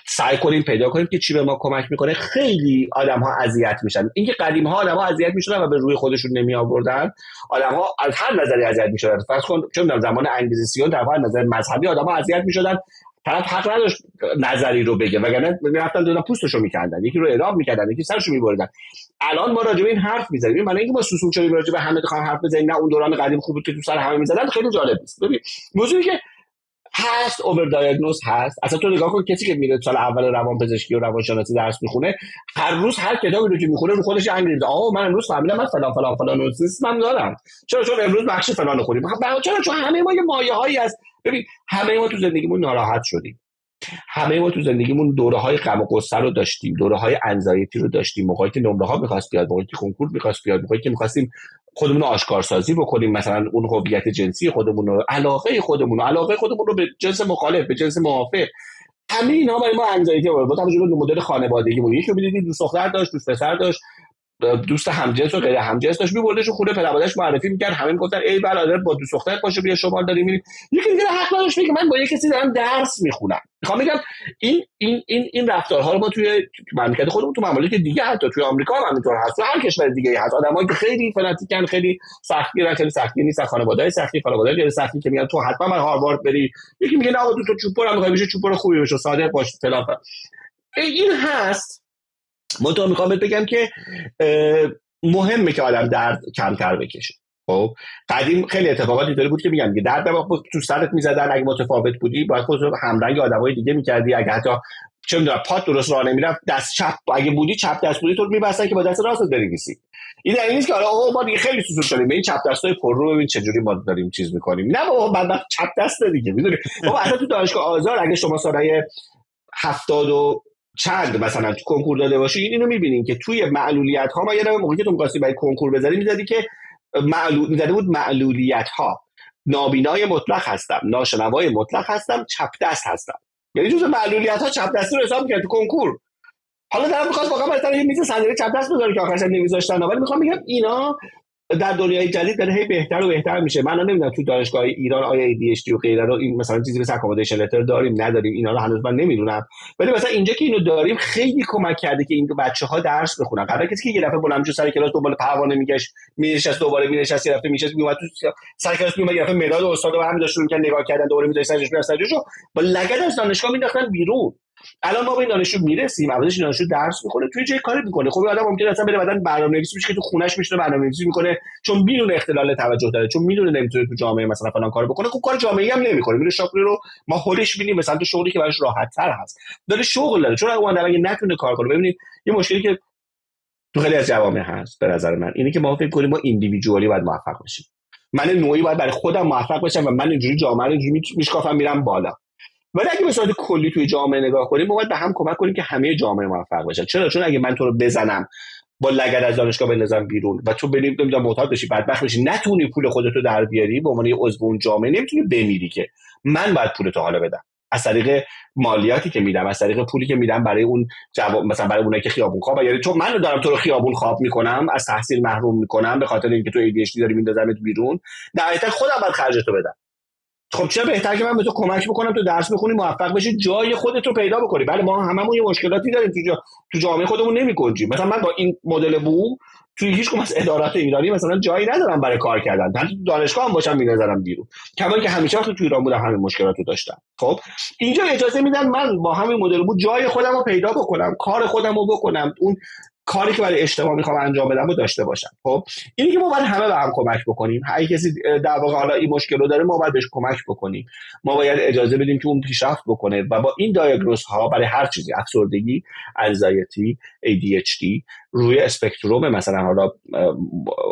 سعی کنیم پیدا کنیم که چی به ما کمک می‌کنه. خیلی آدم ها اذیت میشن. اینکه قدیم ها آدم ها اذیت می‌شدن و به روی خودشون نمی آوردن آدم ها از هر نظری اذیت می‌شدن. فرض کن چون در زمان انگلیسیون در هر نظر مذهبی آدم ها اذیت می‌شدن. طرف حق نداشت نظری رو بگه وگرنه می‌رفتن دادن پوستشو میکندن. یکی رو اعدام می‌کردن یکی سرشو میبردن الان ما راجع به این حرف می‌زنیم. من اینکه ما سوسول شدیم راجع به همه بخوام حرف بزنیم نه اون دوران قدیم خوب بود که تو سر همه می‌زدن خیلی جالب است ببین موضوعی که هست اوور دایگنوز هست. اصلا تو نگاه کن کسی که میره سال اول روان پزشکی و روانشناسی درس می‌خونه هر روز هر کتابی رو که می‌خونه رو خودش انگلیسی آها من امروز فهمیدم من فلان فلان فلان سیستم دارم. چرا؟ چون امروز بخش فلان خوریم. چرا؟ چون همه ما یه مایه هایی هست. ببین همه ما تو زندگیمون ناراحت شدیم. همه ما تو زندگیمون دوره های غم و غصه رو داشتیم دوره های انزایتی رو داشتیم موقعی که نمره ها می‌خواست بیاد موقعی که کنکور می‌خواست بیاد موقعی که می‌خواستیم خودمون رو آشکارسازی بکنیم مثلا اون هویت جنسی خودمون رو علاقه خودمون رو علاقه خودمون رو به جنس مخالف به جنس موافق. همه اینا برای ما انزایتی بود با توجه به مدل خانوادگی بود یکی می‌دیدید دوست دختر داشت دوست پسر داشت. دوست همجنس و غیر همجنس داشت میبردش خونه پدرمادرش معرفی می‌کرد. همه می‌گفتن ای برادر با دوست دختر باشه بیا شما داریم. میریم. یکی دیگه حق نداشت میگه. من با یه کسی دارم درس می‌خونم. می‌خوام بگم این این این این رفتارها رو ما توی مملکت خودمون تو ممالک دیگه حتی توی آمریکا هم همینطور هست. تو هر کشور دیگه هست. آدمایی که خیلی فناتیکن خیلی سختگیرن خیلی سختی نیست خانواده‌های سختی خانواده غیر سختی که میگن تو حتما من هاروارد بری. یکی میگه نه تو تو چوپور هم می‌خوای بشه چوپور خوبی بشه صادق باش فلان. این هست. من می‌خوام بگم که مهمه که آدم درد کمتر بکشه. خب؟ قدیم خیلی اتفاقاتی داره بود که میگم که درد تو سرت می‌زدن اگه متفاوت بودی باید خودت همرنگ آدمای دیگه می‌کردی. اگه حتی چه می‌دونم پات درست راه نمی‌رفت دست چپ اگه بودی چپ دست بودی تو میبستن که با دست راست بنویسی. این دلیل نیست که اوه ما دیگه خیلی سوسول شدیم این چپ دستای پر رو ببین چه جوری ما داریم چیز می‌کنیم. نه بابا بعد چپ دست دیگه می‌دونی؟ بابا اصلا تو دانشگاه آزار اگه شما سالای هفتاد و چند مثلا تو کنکور داده باشی اینو می‌بینین که توی معلولیت ها ما یه موقعی که تو می‌خواستی برای کنکور بذاری می‌زدی که معلول می‌زده بود معلولیت ها نابینای مطلق هستم ناشنوای مطلق هستم چپ دست هستم. یعنی جزء معلولیت ها چپ دستی رو حساب می‌کرد تو کنکور. حالا دارم می‌خواست واقعا برای یه میز صندلی چپ دست بذاره که آخرش نمیذاشتن ولی می‌خوام بگم اینا در دنیای جدید داره هی بهتر و بهتر میشه. من نمی‌دونم تو دانشگاه ایران آیا ADHD و غیره رو این مثلا چیزی مثل اکامودیشن لتر داریم نداریم اینا رو هنوز من نمی‌دونم. ولی مثلا اینجا که اینو داریم خیلی کمک کرده که این بچه ها درس بخونن. قرار کسی که یه دفعه بلند سر کلاس دنبال پروانه میگشت مینشست دوباره مینشست یه دفعه میشست میومد تو سر کلاس میومد یه دفعه مداد استاد رو هم داشت که نگاه کردن دوباره میذاشت سرش سرش. با لگد از دانشگاه مینداختن بیرون. الان ما به این دانشجو می‌رسیم اولش دانشجو درس می‌کنه توی جای کاری می‌کنه. خب آدم ممکنه اصلا بره بعدن برنامه‌نویسی بشه که تو خونش میشینه برنامه‌نویسی می‌کنه چون می‌دونه اختلال توجه داره چون می‌دونه نمی‌تونه تو جامعه مثلا فلان کار بکنه. خب کار جامعه هم نمی‌کنه. میره شغلی رو ما هولش میدیم مثلا تو شغلی که براش راحت تر هست. داره شغل داره. چون اگه اگه نتونه کار کنه ببینید یه مشکلی که تو خیلی از جوامع هست به نظر من اینه که ما فکر کنیم ما ایندیویدوالی باید موفق بشیم من نوعی باید برای خودم موفق بشم و من اینجوری جامعه رو اینجوری میشکافم میرم بالا. ولی اگه به صورت کلی توی جامعه نگاه کنیم باید به هم کمک کنیم که همه جامعه موفق بشن چرا؟ چون اگه من تو رو بزنم با لگد از دانشگاه بندازم بیرون و تو بریم نمی‌دونم معتاد بشی بدبخت بشی نتونی پول خودتو در بیاری به عنوان یه عضو اون جامعه نمی‌تونی بمیری که. من باید پولتو حالا بدم. از طریق مالیاتی که میدم از طریق پولی که میدم برای اون جواب مثلا برای اونایی که خیابون خواب. یعنی تو من دارم تو رو خیابون خواب می‌کنم از تحصیل محروم می‌کنم به خاطر اینکه تو ADHD داری میندازمت بیرون نهایتا خودم باید خرجتو بدم. خب چه بهتر که من به تو کمک بکنم تو درس بخونی موفق بشی جای خودت رو پیدا بکنی. بله ما هممون یه مشکلاتی داریم تو, جا... تو جامعه خودمون نمیکنجیم مثلا من با این مدل بو توی هیچ از ادارات ایرانی مثلا جایی ندارم برای کار کردن. تو دانشگاه هم باشم می‌نظرم بیرون. کما که همیشه تو ایران بودم همین مشکلات رو داشتم. خب اینجا اجازه میدن من با همین مدل بود جای خودم رو پیدا بکنم کار خودم رو بکنم. اون کاری که برای اجتماع می‌خوام انجام بدم رو داشته باشم. خب اینی که ما باید همه به هم کمک بکنیم. هر کسی در واقع حالا این مشکل رو داره ما باید بهش کمک بکنیم. ما باید اجازه بدیم که اون پیشرفت بکنه و با این دایگنوز ها برای هر چیزی افسردگی انزایتی ADHD روی اسپکتروم مثلا حالا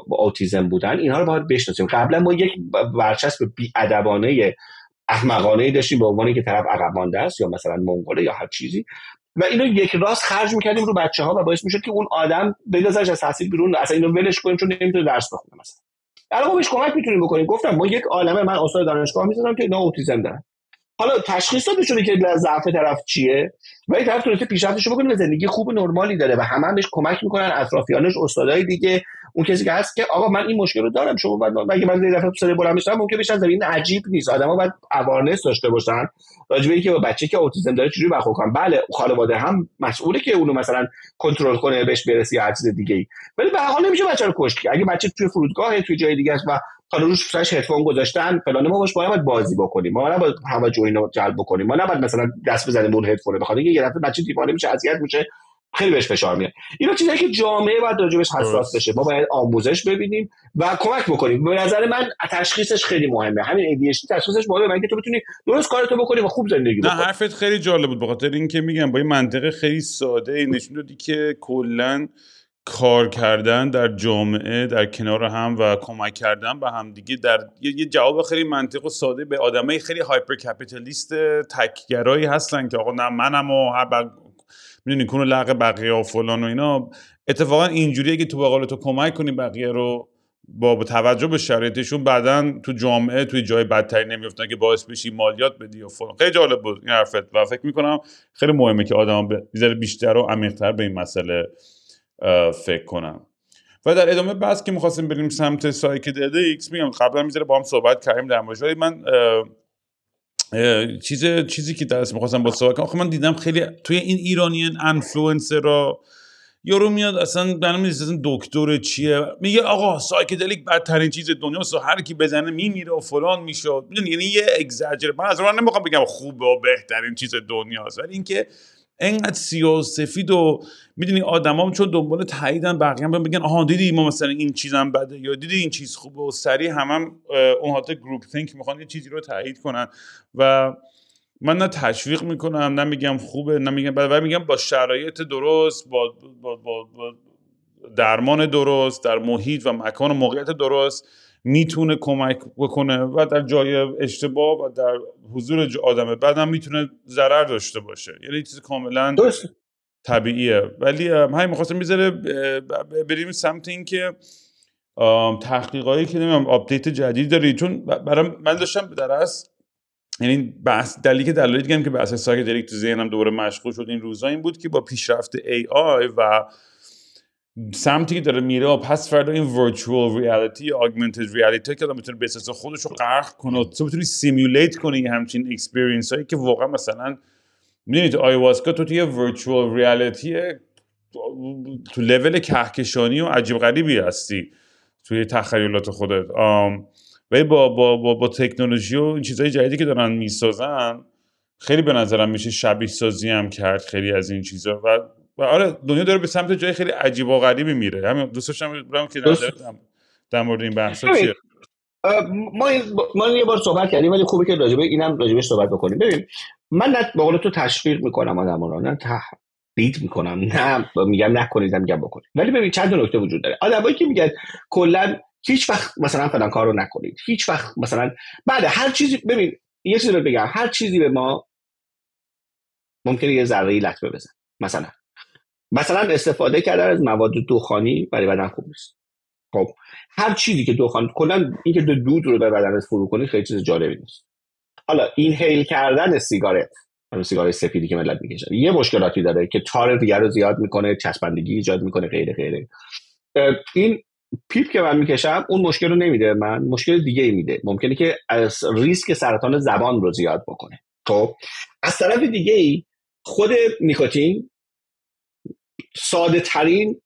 اوتیزم بودن اینها رو باید بشناسیم. قبلا ما یک برچسب بیادبانه احمقانه داشتیم به عنوانی که طرف عقب مانده است یا مثلا منگوله یا هر چیزی. و اینو یک راست خرج می‌کردیم رو بچه ها و باعث می‌شد که اون آدم بندازش از تحصیل بیرون اصلا اینو ولش کنیم چون نمی‌تونه درس بخونه مثلا. الان ما بهش کمک می‌تونیم بکنیم. گفتم ما یک عالمه من استاد دانشگاه می‌ذارم که اینا اوتیزم دارن حالا تشخیص داده شده که ضعف طرف چیه؟ و این طرف تونسته پیشرفتش بکنه و زندگی خوب نرمالی داره و همه هم بهش کمک می‌کنن اطرافیانش استادای دیگه اون کسی که هست که آقا من این مشکل رو دارم شما بعد اگه من دفعه سر بلند میشم ممکن بشن این عجیب نیست. آدما باید اوارنس داشته باشن. راجع به اینکه بچه که اوتیسم داره چجوری برخورد کنن. بله خانواده هم مسئوله که اونو مثلا کنترل کنه بهش برسی هر چیز دیگه ولی به حال نمیشه بچه رو کشت اگه بچه توی فرودگاه توی جای دیگه است و حالا روش سرش هدفون گذاشتن فلان. ما باش باید بازی بکنیم. ما نباید توجه اینو جلب بکنیم. ما نباید مثلا دست بزنیم اون هدفون بخاطر اینکه یه دفعه بچه دیوانه میشه اذیت میشه خیلی بهش فشار میاد. اینا چیزایی که جامعه باید راجبش حساس بشه. ما باید آموزش ببینیم و کمک بکنیم. به نظر من تشخیصش خیلی مهمه. همین ADHD تشخیصش مهمه. من که تو بتونی درست کارتو بکنی و خوب زندگی بکنی. نه حرفت خیلی جالب بود. بخاطر اینکه میگم با این منطقه خیلی ساده. نشون دادی که کلا کار کردن در جامعه در کنار هم و کمک کردن به هم دیگه در یه جواب خیلی منطق و ساده به آدمای خیلی هایپر کپیتالیست تکگرایی هستن که آقا نه منم و می‌دونی کنو لغ بقیه و فلان و اینا. اتفاقا اینجوریه که تو به تو کمک کنی بقیه رو با توجه به شرایطشون بعدا تو جامعه توی جای بدتری نمیفتن که باعث بشی مالیات بدی و فلان. خیلی جالب بود این حرفت و فکر می‌کنم خیلی مهمه که آدم بیشتر و عمیقتر به این مسئله فکر کنم. و در ادامه بحث که می‌خواستیم بریم سمت ایکس میگم قبلا می‌ذاره با هم صحبت کردیم در ولی من چیز چیزی که درست می‌خواستم با صحبت کنم من دیدم خیلی توی این ایرانیان انفلوئنسر را یارو میاد اصلا برنامه اصلا دکتر چیه؟ میگه آقا psychedelic بدترین چیز دنیاست و هر کی بزنه میمیره و فلان میشه. یعنی یه اگزاجر من از من نمی‌خوام بگم خوبه و بهترین چیز دنیاست ولی اینکه انقدر سیاه و سفید و می‌دونی آدمام چون دنبال تاییدن بقیه هم بگن آها دیدی ما مثلا این چیزم بده یا دیدی این چیز خوبه؟ و سریع هم, هم اون حالت گروپ تینک می‌خوان یه چیزی رو تایید کنن. و من نه تشویق می‌کنم نه میگم خوبه نه میگم بده میگم با شرایط درست با, با, با, با درمان درست در محیط و مکان و موقعیت درست. می‌تونه کمک بکنه و در جای اشتباه و در حضور آدم بعدم می‌تونه ضرر داشته باشه. یعنی چیز کاملا طبیعیه. ولی همین می‌خواستم می‌ذاره بریم سمت این که تحقیقایی که نمیم update جدید داری. چون برای من داشتم درست یعنی بحث دلیلی که دلایلی دیگه که بحث psychedelic تو ذهنم دوباره مشغول شد این روزا این بود که با پیشرفت AI و سمتی که داره میره و پس فردا این virtual reality augmented reality که آدم می‌تونه به خودش رو کنه تو بتونی simulate کنی همچین experience هایی که واقعا مثلا می‌دونی تو ayahuasca تو توی virtual reality تو لول کهکشانی و عجیب غریبی هستی توی تخیلات خودت. ولی با, با, با, با تکنولوژی و این چیزهای جدیدی که دارن می‌سازن خیلی به نظرم میشه شبیه سازی هم کرد خیلی از این چیزا و و آره دنیا داره به سمت جای خیلی عجیب و غریبی میره. همین دوست داشتم که در مورد این بحثا چیه؟ ما ما یه بار صحبت کردیم ولی خوبه که راجبه اینم راجبش صحبت بکنیم. ببین من نه به قول تو تشویق می‌کنم آدم رو نه تهدید می‌کنم نه میگم نکنید میگم بکنید. ولی ببین چند نکته وجود داره. آدمایی که میگن کلا هیچ وقت مثلا فلان کارو نکنید هیچ وقت مثلا بعد هر چیزی ببین یه چیزی رو بگم هر چیزی به ما ممکنه یه ذره لطمه بزن مثلا. مثلا استفاده کردن از مواد دخانی برای بدن خوب نیست. خب هر چیزی که دخان کلا اینکه دو دود رو به بدنت فرو کنی خیلی چیز جالبی نیست. حالا این هیل کردن سیگارت سیگار سفیدی که ملت می‌کشن یه مشکلاتی داره که تار دیگر رو زیاد می‌کنه چسبندگی ایجاد می‌کنه غیره غیره. این پیپ که من می‌کشم اون مشکل رو نمیده من مشکل دیگه ای میده. ممکنه که از ریسک سرطان زبان رو زیاد بکنه. خب از طرف دیگه ای خود نیکوتین ساده ترین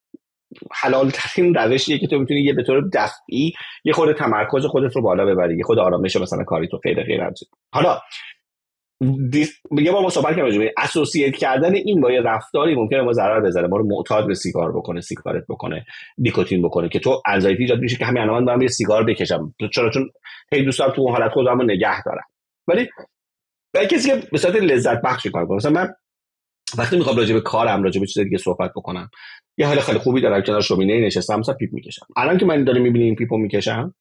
حلال ترین روشیه که تو می‌تونی یه به طور دفعی یه خود تمرکز خودت رو بالا ببری یه خود آرامش مثلا کاری تو غیر غیر حالا یه ما صحبت کردیم اسوسییت کردن این با یه رفتاری ممکنه ما ضرر بزنه ما رو معتاد به سیگار بکنه سیگارت بکنه نیکوتین بکنه که تو انزایتی ایجاد میشه که همین الان دارم یه سیگار بکشم. چرا؟ چون هی دوستم تو اون حالت خودم رو نگه دارم. ولی برای کسی که به صورت لذت بخش کار کنه مثلا من وقتی می‌خوام راجع به کارم راجع به چیز دیگه صحبت بکنم یه حال خیلی خوبی دارم کنار شومینه نشستم مثلا پیپ می‌کشم. الان که من دارم می‌بینی این پیپو می‌کشم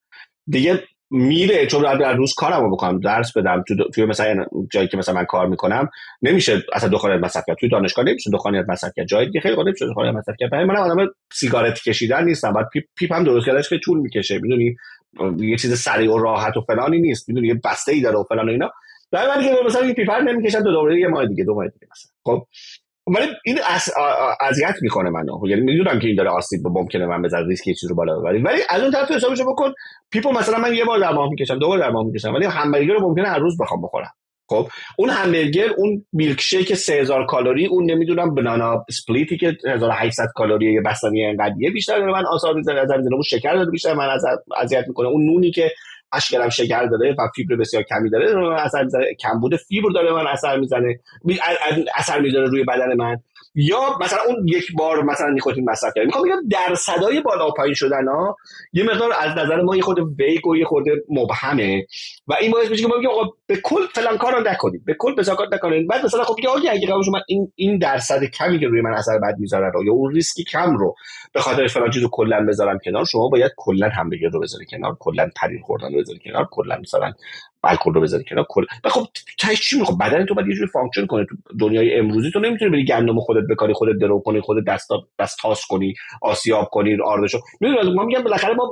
دیگه میره چون در روز کارم رو بکنم درس بدم تو توی مثلا جایی که مثلا من کار می‌کنم نمیشه اصلا دخانیت مصرف کرد توی دانشگاه نمیشه دخانیت مصرف کرد جایی دیگه خیلی قابل نمیشه دخانیت مصرف کرد برای من آدم سیگارت کشیدن نیستم. بعد پیپ, پیپ هم درست کردنش که طول می‌کشه. می‌دونی؟ یه چیز سریع و راحت و فلانی نیست. می‌دونی؟ یه بسته ای داره و فلان و اینا. برای من که مثلا این پیپر نمی‌کشم دو دوره یه ماه دیگه دو ماه دیگه مثلا. خب ولی این اذیت می‌کنه منو. یعنی می‌دونم که این داره آسیب ممکنه من بزن ریسک یه رو بالا ببریم. ولی از اون طرف حسابشو بکن پیپو مثلا من یه بار در ماه می‌کشم دو بار در ماه می‌کشم ولی همبرگر رو ممکنه هر روز بخوام بخورم. خب اون همبرگر اون milkshake 3000 کالری اون نمی‌دونم banana split ی که 1800 کالری یه بستنی انقدیه بیشتر من اثر می‌ذاره از اون شکر داره بیشتر من اذیت می‌کنه. اون نونی که اشکرم شکر داره و فیبر بسیار کمی داره اثر می‌زنه کمبود فیبر داره من اثر می‌زنه اثر می‌ذاره روی بدن من. یا مثلا اون یک بار مثلا نیکوتین مصرف کردیم می‌خوام بگم درصدای بالا پایین شدن ها یه مقدار از نظر ما یه خود ویگ و یه خود مبهمه. و این باعث میشه که ما بگیم آقا به کل فلان کارو نکنید. به کل بزاکات نکنید. بعد مثلا خب میگه اگه قبول شما این این درصد کمی که روی من اثر بد می‌ذاره رو یا اون ریسکی کم رو به خاطر فلان چیزو کلا بذارم کنار شما باید کلا همبرگر رو بذاری کنار کلا پنیر خوردن رو بذاری کنار کلا مثلا الکل رو بذاری کنار کل خب تهش چی می‌خواد بدن تو باید یه جوری function کنه. تو دنیای امروزی تو نمی‌تونی بری گندم خودت بکاری خودت درو کنی خودت دست دستاس کنی آسیاب کنی آردشو می‌دونی ما میگم بالاخره ما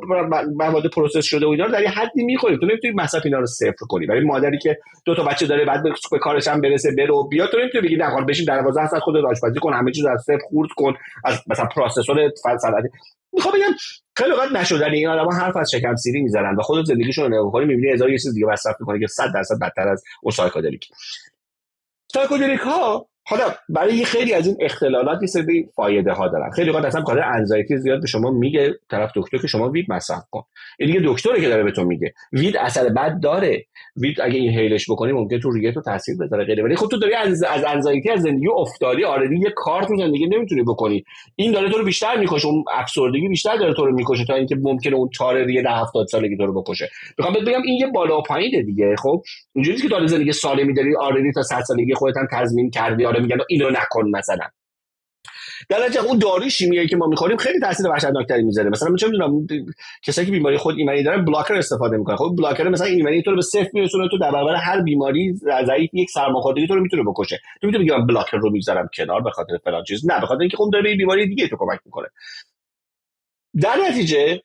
مواد process شده و اینا رو در یه حدی می‌خوریم. تو نمی‌تونی مصرف اینا رو صفر کنی. برای مادری که دو تا بچه داره بعد به کارش هم برسه برو بیا. تو نمی‌تونی بگی نه بشین 12 ساعت خودت آشپزی کن همه چیز از صفر خورد کن. از مثلا processor صنعتی می‌خوام بگم خیلی وقت نشدن این آدما حرف از شکم سیری می‌زنن و خودت زندگیشون رو نگاه کنی می‌بینی هزار یه چیز دیگه مصرف می‌کنه که 100 درصد بدتر از اون psychedelic. psychedelic ها حالا برای خیلی از این اختلالات یه سری فایده ها دارن. خیلی وقت اصلا کار anxiety زیاد به شما میگه طرف دکتر که شما weed مصرف کن. این دیگه دکتره که داره به تو میگه. weed اثر بد داره. weed اگه inhale ش بکنی ممکن تو ریه تو تاثیر بذاره غیره. ولی خب تو داری از از anxiety از زندگی افتادی already کار تو زندگی نمی‌تونی بکنی. این داره تو رو بیشتر می‌کشه اون افسردگی بیشتر داره تو رو می‌کشه تا اینکه ممکنه اون تاره ریه ده 70 سالگی تو رو بکشه. می‌خوام بگم این یه بالا پایینه دیگه خب. اینجوریه که داره زندگی سالمی داری آردی تا 100 سالگی خودت هم تضمین کردی آره میگن اینو نکن مثلا. در نتیجه اون داروی شیمیایی که ما می‌خوریم خیلی تاثیر وحشتناکتری می‌ذاره. مثلا من چه می‌دونم کسایی که بیماری خود ایمنی دارن بلاکر استفاده می‌کنن. خب بلاکر مثلا ایمنی تو رو به صفر میرسونه تو در برابر هر بیماری ضعیف یک سرماخوردگی تو رو می‌تونه بکشه. تو می‌تونی بگم بلاکر رو می‌ذارم کنار به خاطر فلان چیز. نه به خاطر اینکه خب داره به بیماری دیگه تو کمک می‌کنه. در نتیجه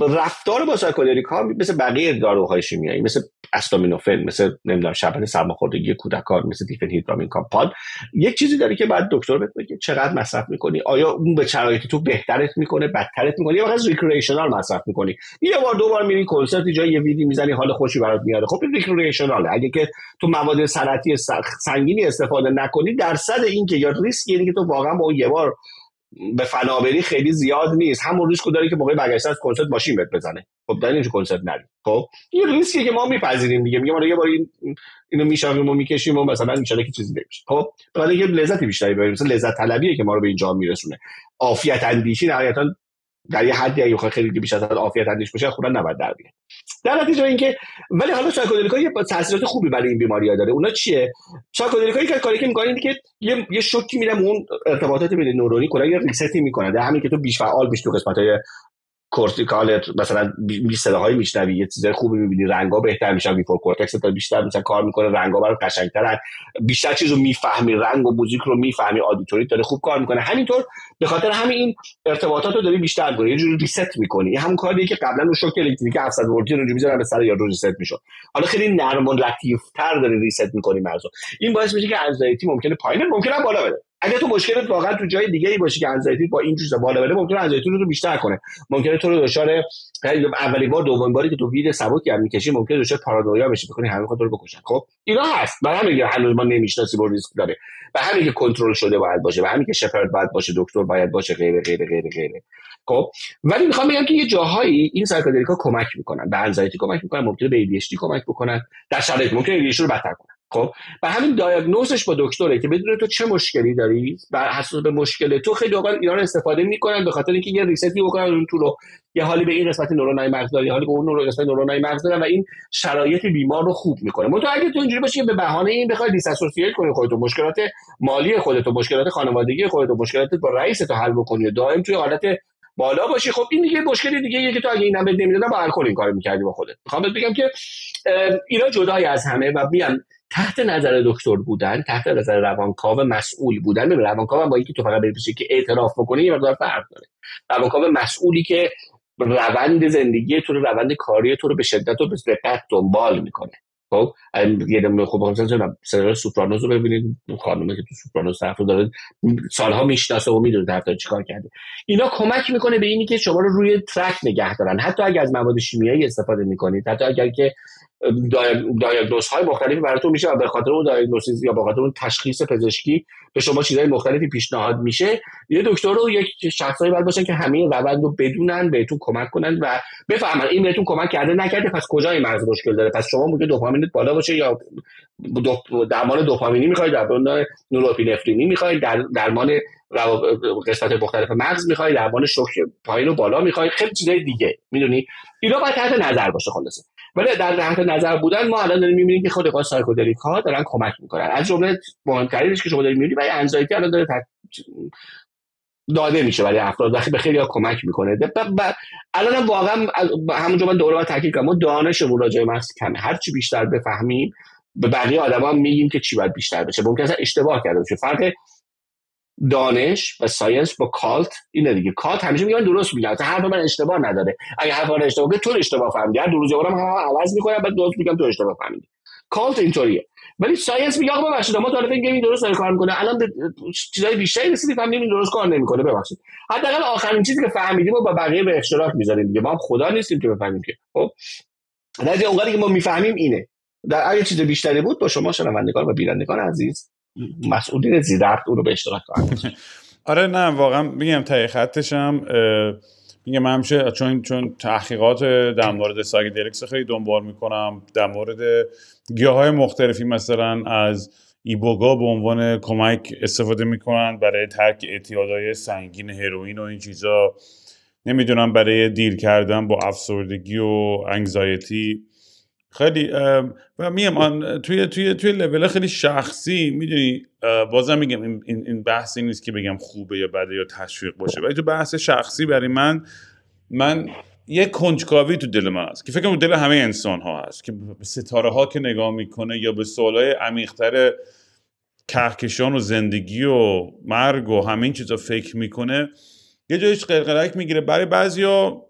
رفتار با psychedelic ها مثل بقیه داروهای شیمیایی مثل استامینوفن مثل نمی‌دونم شبنه سرماخوردگی کودکان مثل دیفنهیدرامین compound. یک چیزی داره که بعد دکتر بهت بگه چقدر مصرف می‌کنی؟ آیا اون به شرایط تو بهترت می‌کنه بدترت می‌کنه یا فقط recreational مصرف می‌کنی؟ یه بار دو بار میری کنسرت جای یه weed ی می‌زنی حال خوشی برات میاره. خب recreational ه اگه که تو مواد صنعتی سنگینی استفاده نکنی درصد این که یا ریسک یعنی که تو واقعا با یه بار به فناوری خیلی زیاد نیست. همون ریسکو داره که موقع برگشتن از کنسرت ماشین بهت بزنه. خب در اینجا کنسرت نری. خب این ریسکی که ما میپذیریم دیگه. میگم یه بار این اینو میشاویم و می‌کشیم و مثلا ان که چیزی نمیشه. خب برای یه لذت بیشتری بریم مثلا لذت طلبیه که ما رو به اینجا میرسونه. عافیت اندیشی نهایتا در یه حدی اگه خیلی بیشتر از عافیت اندیش بشه خدا نباید در بیاد در نتیجه اینکه ولی حالا سایکودلیکا یه تاثیرات خوبی برای این بیماری داره. اونا چیه؟ psychedelic ا که کاری که می‌کنن که یه یه شوکی میده اون ارتباطات بین نورونی کلا یه reset ی می‌کنه. در همین که تو بیش فعال بیش تو قسمت های cortical مثلا یه صداهای میشنوی یه چیزای خوبی می‌بینی رنگا بهتر میشن V4 cortex تا بیشتر مثلا کار می‌کنه رنگا برات قشنگترن. بیشتر چیزو می‌فهمی رنگ و موزیک رو می‌فهمی auditory داره خوب کار می‌کنه. همینطور به خاطر همین این ارتباطات رو داری بیشتر می‌کنی یه جوری reset می‌کنی. همون کاریه که قبلا اون شوک الکتریکی 700 ولتی رو می‌ذارن به سر یارو reset می‌شد. حالا خیلی نرم و لطیفتر داری reset می‌کنی مغزو. این باعث میشه که anxiety ممکنه پایین ممکنه بالا بره. اگه تو مشکلت واقعا تو جای دیگه ای باشه که anxiety با این چیزا بالا بره ممکنه anxiety رو بیشتر کنه. ممکنه تو رو دچار اولین بار دومین باری که تو weed سبکی هم می‌کشی ممکنه دچار پارانویا بشی بکنی همه خود رو بکشن. خب اینا هست. برای همین هنوز ما نمی‌شناسیم و ریسک داره. به همین که کنترل شده باید باشه. به همین که shepherd باید باشه دکتر باید باشه غیره غیره غیره غیره خب ولی می‌خوام بگم که یه جاهایی این سایکدلیکا کمک می‌کنن. به انزایتی کمک می‌کنن ممکنه به ADHD کمک بکنن. در شرایط ممکنه ADHD رو بدتر کنن. خب؟ و همین دیاگنوزش با دکتره که بدون تو چه مشکلی داری؟ بر اساس به مشکل تو خیلی اوقات اینا رو استفاده می‌کنن به خاطر اینکه یه ریستی بکنن اون تو رو. یه حالی به این قسمت نورونای مغز داری حالی به اون قسمت نورونای مغز دارن و این شرایط بیمار رو خوب می‌کنه. منتها اگه تو اینجوری باشی به بهانه این بخوای دیساسوسییت کنی خودت مشکلات مالی خودت مشکلات خانوادگی خودت مشکلات با رئیس تو حل بکنی دائم توی حالت بالا باشی خب این دیگه مشکلی دیگه یه که تو اگه اینم بهت نمی‌دادن با الکل این کارو می‌کردی با خودت. می‌خوام بگم که اینا جدای از همه و میان تحت نظر دکتر بودن تحت نظر روانکاو مسئول بودن. ببین روانکاو با اینکه تو فقط بری که اعتراف بکنی یه مقدار فرق داره. روانکاو مسئولی که روند زندگی تو رو روند کاری تو رو به شدت و به دقت دنبال می‌کنه. خب؟ یه دم خب مثلا سریال سوپرانوس رو ببینید. خانومه که تو سوپرانوس طرف داره سالها می‌شناسه و می‌دونه طرف چیکار کرده. اینا کمک می‌کنه به اینی که شما رو روی ترک نگه دارن. حتی اگر از مواد شیمیایی استفاده می‌کنید حتی اگر که دایگنوز های مختلفی براتون میشه و به خاطر اون دایگنوستیز یا به خاطر اون تشخیص پزشکی به شما چیزهای مختلفی پیشنهاد میشه. یه دکتر رو یک شخصایی باید باشن که همه روند رو بدونن بهتون کمک کنن و بفهمن این بهتون کمک کرده نکرده پس کجای مغز مشکل داره؟ پس شما میگه دوپامینت بالا باشه یا درمان دوپامینی می‌خواید درمان نورپینفرینی می‌خواید در درمان قسمت مختلف مغز می‌خواید درمان شوک پایین و بالا می‌خواید خیلی چیزای دیگه. می‌دونی؟ اینا باید تحت نظر باشه خلاصه. ولی در تحت نظر بودن ما الان داریم می‌بینیم که خود قاس سایکودلیک ها دارن کمک می‌کنن. از جمله مهمترینش که شما دارید می‌بینید برای انزایتی الان داره داده میشه برای افراد وقتی به خیلی ها کمک می‌کنه. الان واقعا همونجا من دوره تاکید کنم. ما دانشمون راجع مغز کمه. هر چی بیشتر بفهمیم به بقیه آدما میگیم که چی باید بیشتر بشه. ممکن است اشتباه کرده باشه. فرق دانش و science با cult اینه دیگه. cult همیشه میگن درست میگن. حرف من اشتباه نداره. اگه حرف من اشتباه تو اشتباه فهمیدی. هر دو روز هم عوض می‌کنم بعد درست میگم تو اشتباه فهمیدی. cult اینطوریه. ولی science میگه آقا ببخشید ما تا این درست داره کار می‌کنه. الان چیزای بیشتری رسیدیم فهمیدیم این درست کار نمی‌کنه. ببخشید. حداقل آخرین چیزی که فهمیدیم با بقیه به اشتراک می‌ذاریم دیگه. ما خدا نیستیم که بفهمیم که. خب؟ در اونقدری که ما می‌فهمیم اینه. در اگه چیز بیشتری بود با شما شنوندگان و بینندگان عزیز مسئولین ذی‌ربط اون رو به اشتراک *laughs* آره نه واقعا میگم تایی خطشم میگم همیشه چون چون تحقیقات در مورد psychedelics خیلی دنبال می‌کنم در مورد گیاه های مختلفی مثلا از iboga به عنوان کمک استفاده می‌کنن برای ترک اعتیادهای سنگین هروئین و این چیزا. نمی‌دونم برای دیر کردن با افسردگی و انگزایتی خیلی و میم توی توی توی لول خیلی شخصی می‌دونی بازم میگم این این بحثی نیست که بگم خوبه یا بده یا تشویق باشه. ولی تو بحث شخصی برای من من یه کنجکاوی تو دل من هست که فکر دل همه انسان ها هست که به ستاره ها که نگاه می‌کنه یا به سوالای عمیقتر کهکشان و زندگی و مرگ و همین چیزا فکر می‌کنه یه جایش قلقلک می‌گیره. برای بعضیا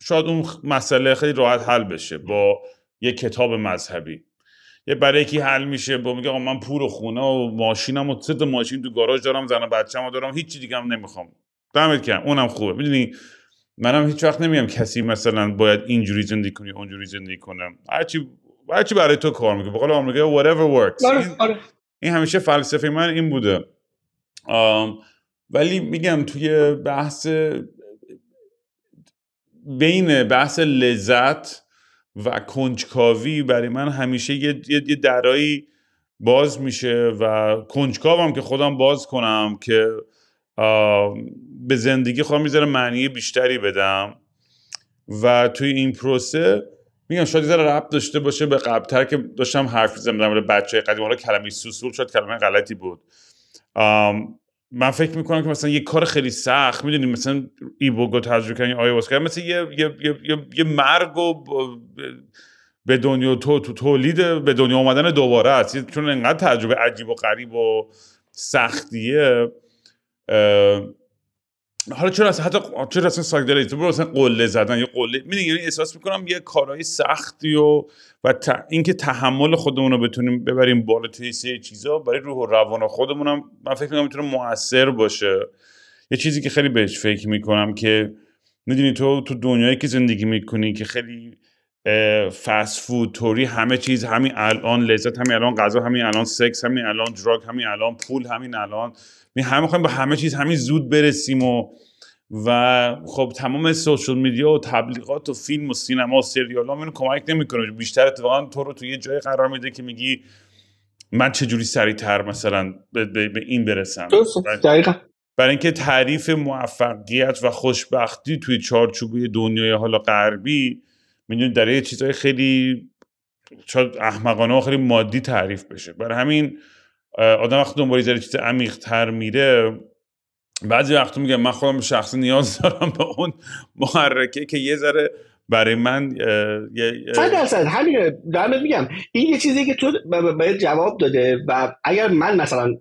شاید اون مسئله خیلی راحت حل بشه با یه کتاب مذهبی. یه برای یکی حل میشه با میگه من پول و خونه و ماشینم و سه ماشین تو گاراژ دارم زن و بچه‌مو دارم هیچی دیگه هم نمی‌خوام. دمت کردم اونم خوبه. می‌دونی منم هیچ وقت نمیگم کسی مثلا باید اینجوری زندگی کنی اونجوری زندگی کنم هرچی هرچی برای تو کار می‌کنه. بقول آمریکا whatever works. این, آره. این همیشه فلسفه من این بوده. ولی میگم توی بحث بین بحث لذت و کنجکاوی برای من همیشه یه, یه درایی باز میشه و کنجکاوم که خودم باز کنم که به زندگی خودم می‌ذاره معنی بیشتری بدم. و توی این پروسه میگم شاید یه ربط داشته باشه به قبلتر که داشتم حرف زدم در بچه قدیم. حالا کلمه سوسول شاید کلمه غلطی بود. من فکر می‌کنم که مثلا یه کار خیلی سخت می‌دونی مثلا ایبوگو تجربه کردن آیا کردن مثلا یه, یه, یه, یه, مرگ و به دنیا تو, تو تولید به دنیا آمدن دوباره است. چون انقدر تجربه عجیب و غریب و سختیه. حالا چرا اصلا حتی چرا اصلا سایکدلیک برو اصلا قله زدن یا قله می‌دونی یعنی احساس می‌کنم یه کارهای سختی و و اینکه تحمل خودمون رو بتونیم ببریم بالا توی سه چیزا برای روح و روان خودمونم من فکر می‌کنم می‌تونه موثر باشه. یه چیزی که خیلی بهش فکر می‌کنم که می‌دونی تو تو دنیایی که زندگی می‌کنی که خیلی فست فود توری همه چیز همین الان لذت همین الان غذا همین الان سکس همین الان دراگ همین الان پول همین الان می همه خواهیم به همه چیز همین زود برسیم و و خب تمام سوشال میدیا و تبلیغات و فیلم و سینما و سریال ها کمک نمی‌کنه. بیشتر اتفاقا تو رو تو یه جای قرار میده که میگی من چجوری سریعتر مثلا به, به, این برسم. دقیقا. برای اینکه تعریف موفقیت و خوشبختی توی چارچوبی دنیای حالا غربی می‌دونید در یه چیزهای خیلی شاید احمقانه و خیلی مادی تعریف بشه. برای همین آدم وقتی دنبال یه چیز عمیق تر میره بعضی وقتا میگم من خودم شخصی نیاز دارم به اون محرکه که یه ذره برای من صد درصد همین دارم میگم. این یه چیزی که تو باید جواب داده و اگر من مثلا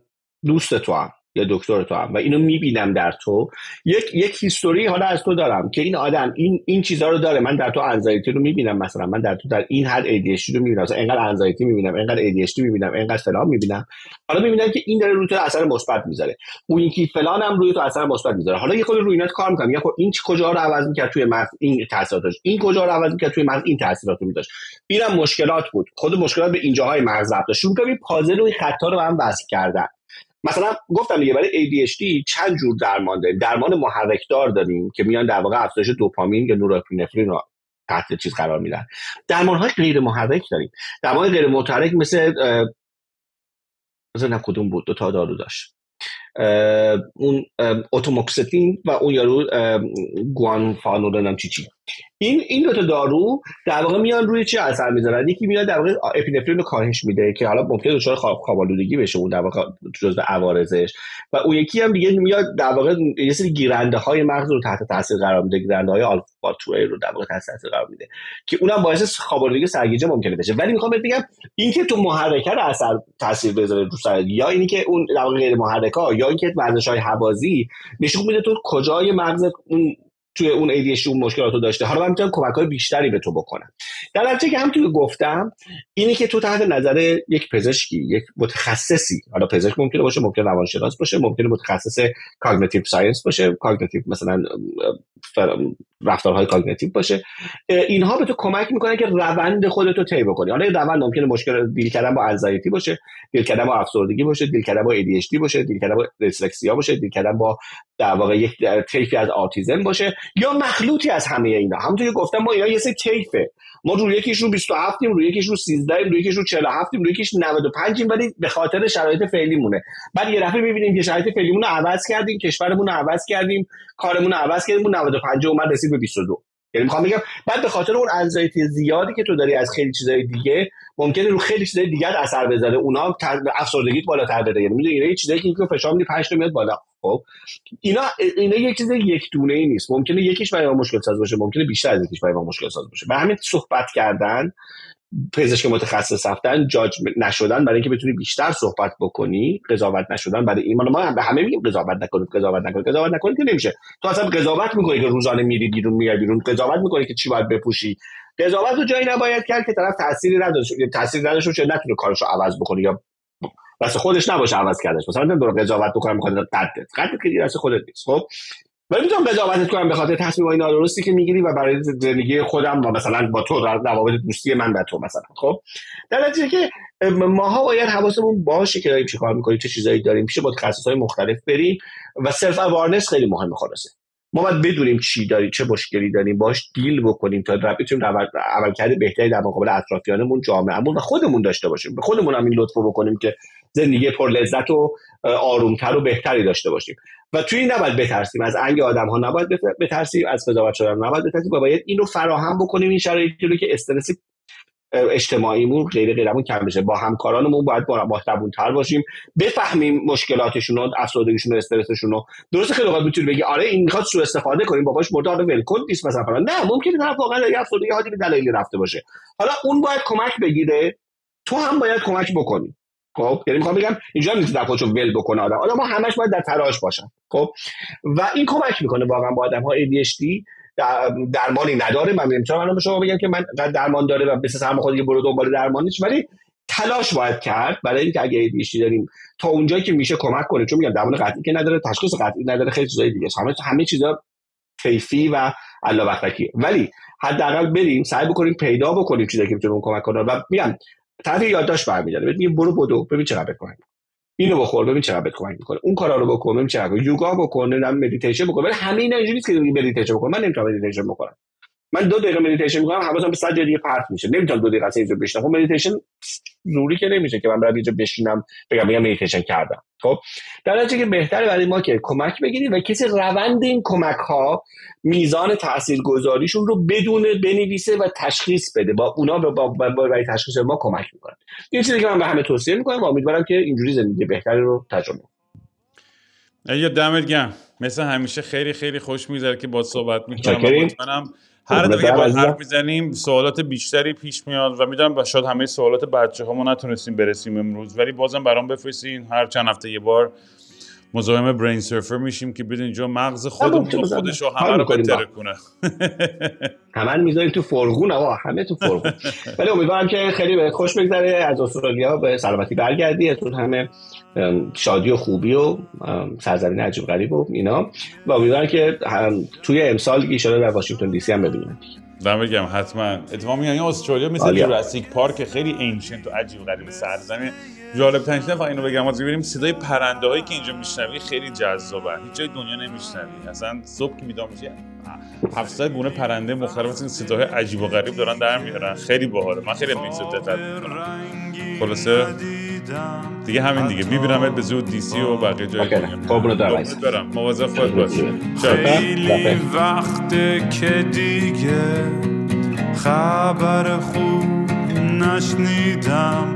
دوست تو هم یا دکتر تو هم. و اینو می‌بینم در تو. یک یک هیستوری حالا از تو دارم که این آدم این این چیزها رو داره. من در تو انزایتی رو می‌بینم مثلا. من در تو در این حد ADHD رو می‌بینم. مثلا انقدر انزایتی می‌بینم انقدر ADHD می‌بینم انقدر فلان می‌بینم. حالا می‌بینم که این داره روی تو اثر مثبت می‌ذاره. اون یکی فلان هم روی تو اثر مثبت می‌ذاره. حالا یه خود روی اینات کار می‌کنم. یا خب این کجا رو عوض می‌کرد توی مغز؟ این تاثیراتش. این کجا رو عوض می‌کرد توی مغز؟ این تاثیرات رو میذاشت اینم مشکلات بود. خود مشکلات به اینجاهای مغز رفت شروع کردم. پازل و خطا رو هم وصل کردن مثلا گفتم دیگه برای ADHD چند جور درمان داریم؟ درمان محرکدار داریم که میان در واقع افزایش دوپامین یا نورپینفرین رو تحت چیز قرار میدن. درمان های غیر محرک داریم. درمان غیر محرک مثل مثلا کدوم بود. دو تا دارو داشت. اون اتوموکستین و اون یارو گوانفانول چی چی. این این دو تا دارو در واقع میان روی چه اثر می‌ذارن؟ یکی میاد در واقع اپینفرین رو کاهش میده که حالا ممکنه دچار خوابالودگی بشه اون در واقع جزء عوارضش. و اون یکی هم دیگه میاد در واقع یه سری گیرنده های مغز رو تحت تاثیر قرار میده گیرنده های آلفا 2 رو در واقع تحت تاثیر قرار میده که اونم باعث خوابالودگی سرگیجه ممکنه بشه. ولی می‌خوام بهت بگم اینکه تو محرکه رو اثر تاثیر بذاره رو سر یا اینی که اون در واقع غیر محرکه یا اینکه ورزش های حوازی نشون میده تو کجای مغز اون توی اون ADHD اون مشکلات رو داشته. حالا من می‌تونم کمک های بیشتری به تو بکنم. در نتیجه که هم توی گفتم اینی که تو تحت نظر یک پزشکی یک متخصصی حالا پزشک ممکنه باشه ممکنه روانشناس باشه ممکنه متخصص cognitive science باشه cognitive مثلا رفتارهای cognitive باشه اینها به تو کمک می‌کنه که روند خودتو طی بکنی. حالا روند ممکنه مشکل deal کردن با anxiety باشه deal کردن با افسردگی باشه deal کردن با ADHD باشه deal کردن با dyslexia باشه deal کردن با در واقع یک طیفی از autism باشه. یا مخلوطی از همه اینا. همونطور که گفتم ما اینا یه سری طیفه ما روی یکیش رو 27 ایم روی یکیش رو 13 ایم روی یکیش رو 47 ایم روی یکیش 95 ایم ولی به خاطر شرایط فعلی مونه بعد یه دفعه می‌بینیم که شرایط فعلیمون رو عوض کردیم کشورمون رو عوض کردیم کارمون رو عوض کردیم 95 اومد رسید به 22 یعنی می‌خوام بگم بعد به خاطر اون anxiety زیادی که تو داری از خیلی چیزای دیگه ممکنه رو خیلی چیزای دیگه اثر بذاره. اونا افسردگیت بالاتر بره یعنی می‌دونی اینا چیزایی که فشار میدی 5 میاد بالا. خب اینا اینا یک چیز یک دونه ای نیست. ممکنه یکیش برای مشکل ساز باشه ممکنه بیشتر از یکیش برای مشکل ساز باشه. به همین صحبت کردن پزشک متخصص رفتن جاج نشدن برای اینکه بتونی بیشتر صحبت بکنی قضاوت نشدن برای ایمان ما به همه میگیم قضاوت نکنید قضاوت نکنید قضاوت نکنید که نمیشه. تو اصلا قضاوت می‌کنی که روزانه میری بیرون میای بیرون. قضاوت می‌کنی که چی باید بپوشی. قضاوت رو جایی نباید کرد که طرف تأثیری نداشته تأثیری نداشته باشه نتونه کارش رو عوض بکنه یا واسه خودش نباشه عوض کردش. مثلا نمی‌دونم قضاوت بکنم می‌خواد قدت قدت که دیگه خودت نیست. خب؟ ولی می‌تونم قضاوتت کنم به خاطر تصمیم های نادرستی که می‌گیری و برای زندگی خودم و مثلا با تو روابط دوستی من و تو مثلا. خب؟ در نتیجه که ماها باید حواسمون باشه که داریم چیکار می‌کنیم چه چیزایی داریم. پیش متخصص های مختلف بریم و سلف اوارنس خیلی مهمه خلاصه. ما باید بدونیم چی داریم چه مشکلی داریم باش دیل بکنیم تا بتونیم عملکرد بهتری در مقابل اطرافیانمون جامعهمون و خودمون داشته باشیم. به خودمون هم این لطفو بکنیم که زندگی پر لذت و آرومتر و بهتری داشته باشیم. و توی این نباید بترسیم. از انگ آدم ها نباید بترسیم از قضاوت شدن نباید بترسیم و باید اینو فراهم بکنیم این شرایطی رو که استرس اجتماعیمون غیر غیرمون کم بشه. با همکارانمون باید با تر باشیم. بفهمیم مشکلاتشون و افسردگیشون و استرسشون رو. درست خیلی وقت می‌تونی بگی آره این می‌خواد سوء استفاده کنیم. باباش مرده حالا ولکن نیست مثلا نه ممکنه طرف واقعا یه افسردگی حادی به دلایلی رفته باشه. حالا اون باید کمک بگیره. تو هم باید کمک بکنی. خب؟ یعنی می‌خوام بگم اینجا نیست در خودشو ول بکنه آدم. آدم همش باید در تلاش باشن. خب؟ و این کمک می‌کنه واقعا با آدم ها ADHD درمانی نداره. من نمی‌تونم به شما بگم که من درمان داره و مثل هم خودی برو دنبال درمانش ولی تلاش باید کرد برای اینکه اگه ADHD داریم تا اونجایی که میشه کمک کنه. چون میگم درمان قطعی که نداره تشخیص قطعی نداره خیلی چیزای دیگه همه همه چیزا کیفی و الله ولی حداقل بریم سعی بکنیم پیدا بکنیم چیزایی که می‌تونه کمک کنه. و میگم طرف یادداشت برمیداره. میگه برو بدو ببین چقدر کمک اینو بخور ببین چقدر بهت کمک می‌کنه. اون کارا رو بکن ببین چقدر. یوگا بکن نه مدیتیشن بکن. ولی همه اینا اینجوری نیست که مدیتیشن بکن. من نمی‌تونم مدیتیشن بکنم. من دو دقیقه مدیتیشن می‌کنم حواسم به صد دیگه پرت میشه. نمی‌تونم دو دقیقه از اینجا بشینم. خب مدیتیشن زوری که نمیشه که من برم اینجا بشینم بگم میگم مدیتیشن کردم. خب؟ در نتیجه که بهتره برای ما که کمک بگیریم و کسی روند این کمک ها میزان تاثیرگذاریشون رو بدون بنویسه و تشخیص بده. با اونا با برای تشخیص ما کمک می‌کنن این چیزی که من به همه توصیه می‌کنم و امیدوارم که اینجوری زندگی بهتری رو تجربه یا دمت گرم. مثل همیشه خیلی خیلی خوش می‌ذاره که با صحبت می‌کنم هر دفعه با حرف می‌زنیم سوالات بیشتری پیش میاد و می‌دونم شاید همه سوالات بچه ها ما نتونستیم برسیم امروز ولی بازم برام بفرستین. هر چند هفته یه بار مزاحم برین سرفر میشیم که بدون اینجا مغز خودمون خودش رو همه رو بتره کنه. همه می‌ذاریم تو فرغون آقا. همه تو فرغون ولی امیدوارم که خیلی به خوش بگذره. از استرالیا به سلامتی برگردی. اتون همه شادی و خوبی و سرزمین عجیب غریب و اینا. و امیدوارم که توی امسال ایشالا در واشنگتن دی سی هم ببینیم دم بگم حتما. اتفاقا میگن استرالیا مثل جوراسیک پارک خیلی اینشنت و عجیب غریب سرزمین. جالب ترین فقط اینو بگم. از ببینیم صدای پرنده هایی که اینجا میشنوی خیلی جذابه. هیچ جای دنیا نمیشنوی. اصلا صبح که میدام میشه 700 گونه پرنده مختلف از این صداهای عجیب و غریب دارن در میارن. خیلی باحاله. من خیلی صدا دقت خلاصه دیگه همین دیگه. می‌بینم به زود دی سی و بقیه جای دنیا. قربونت برم. مواظب خودت باش. خیلی وقت که دیگه خبر خوب نشنیدم.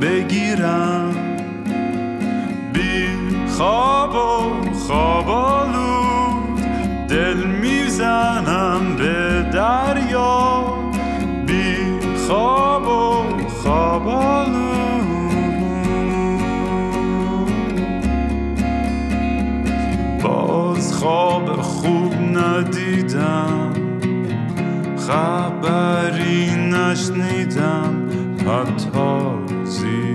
بگیرم. بی خواب و خواب دل می‌زنم به دریا. بی خواب و خواب باز خواب خوب ندیدم. خبری نشنیدم. حتی زیر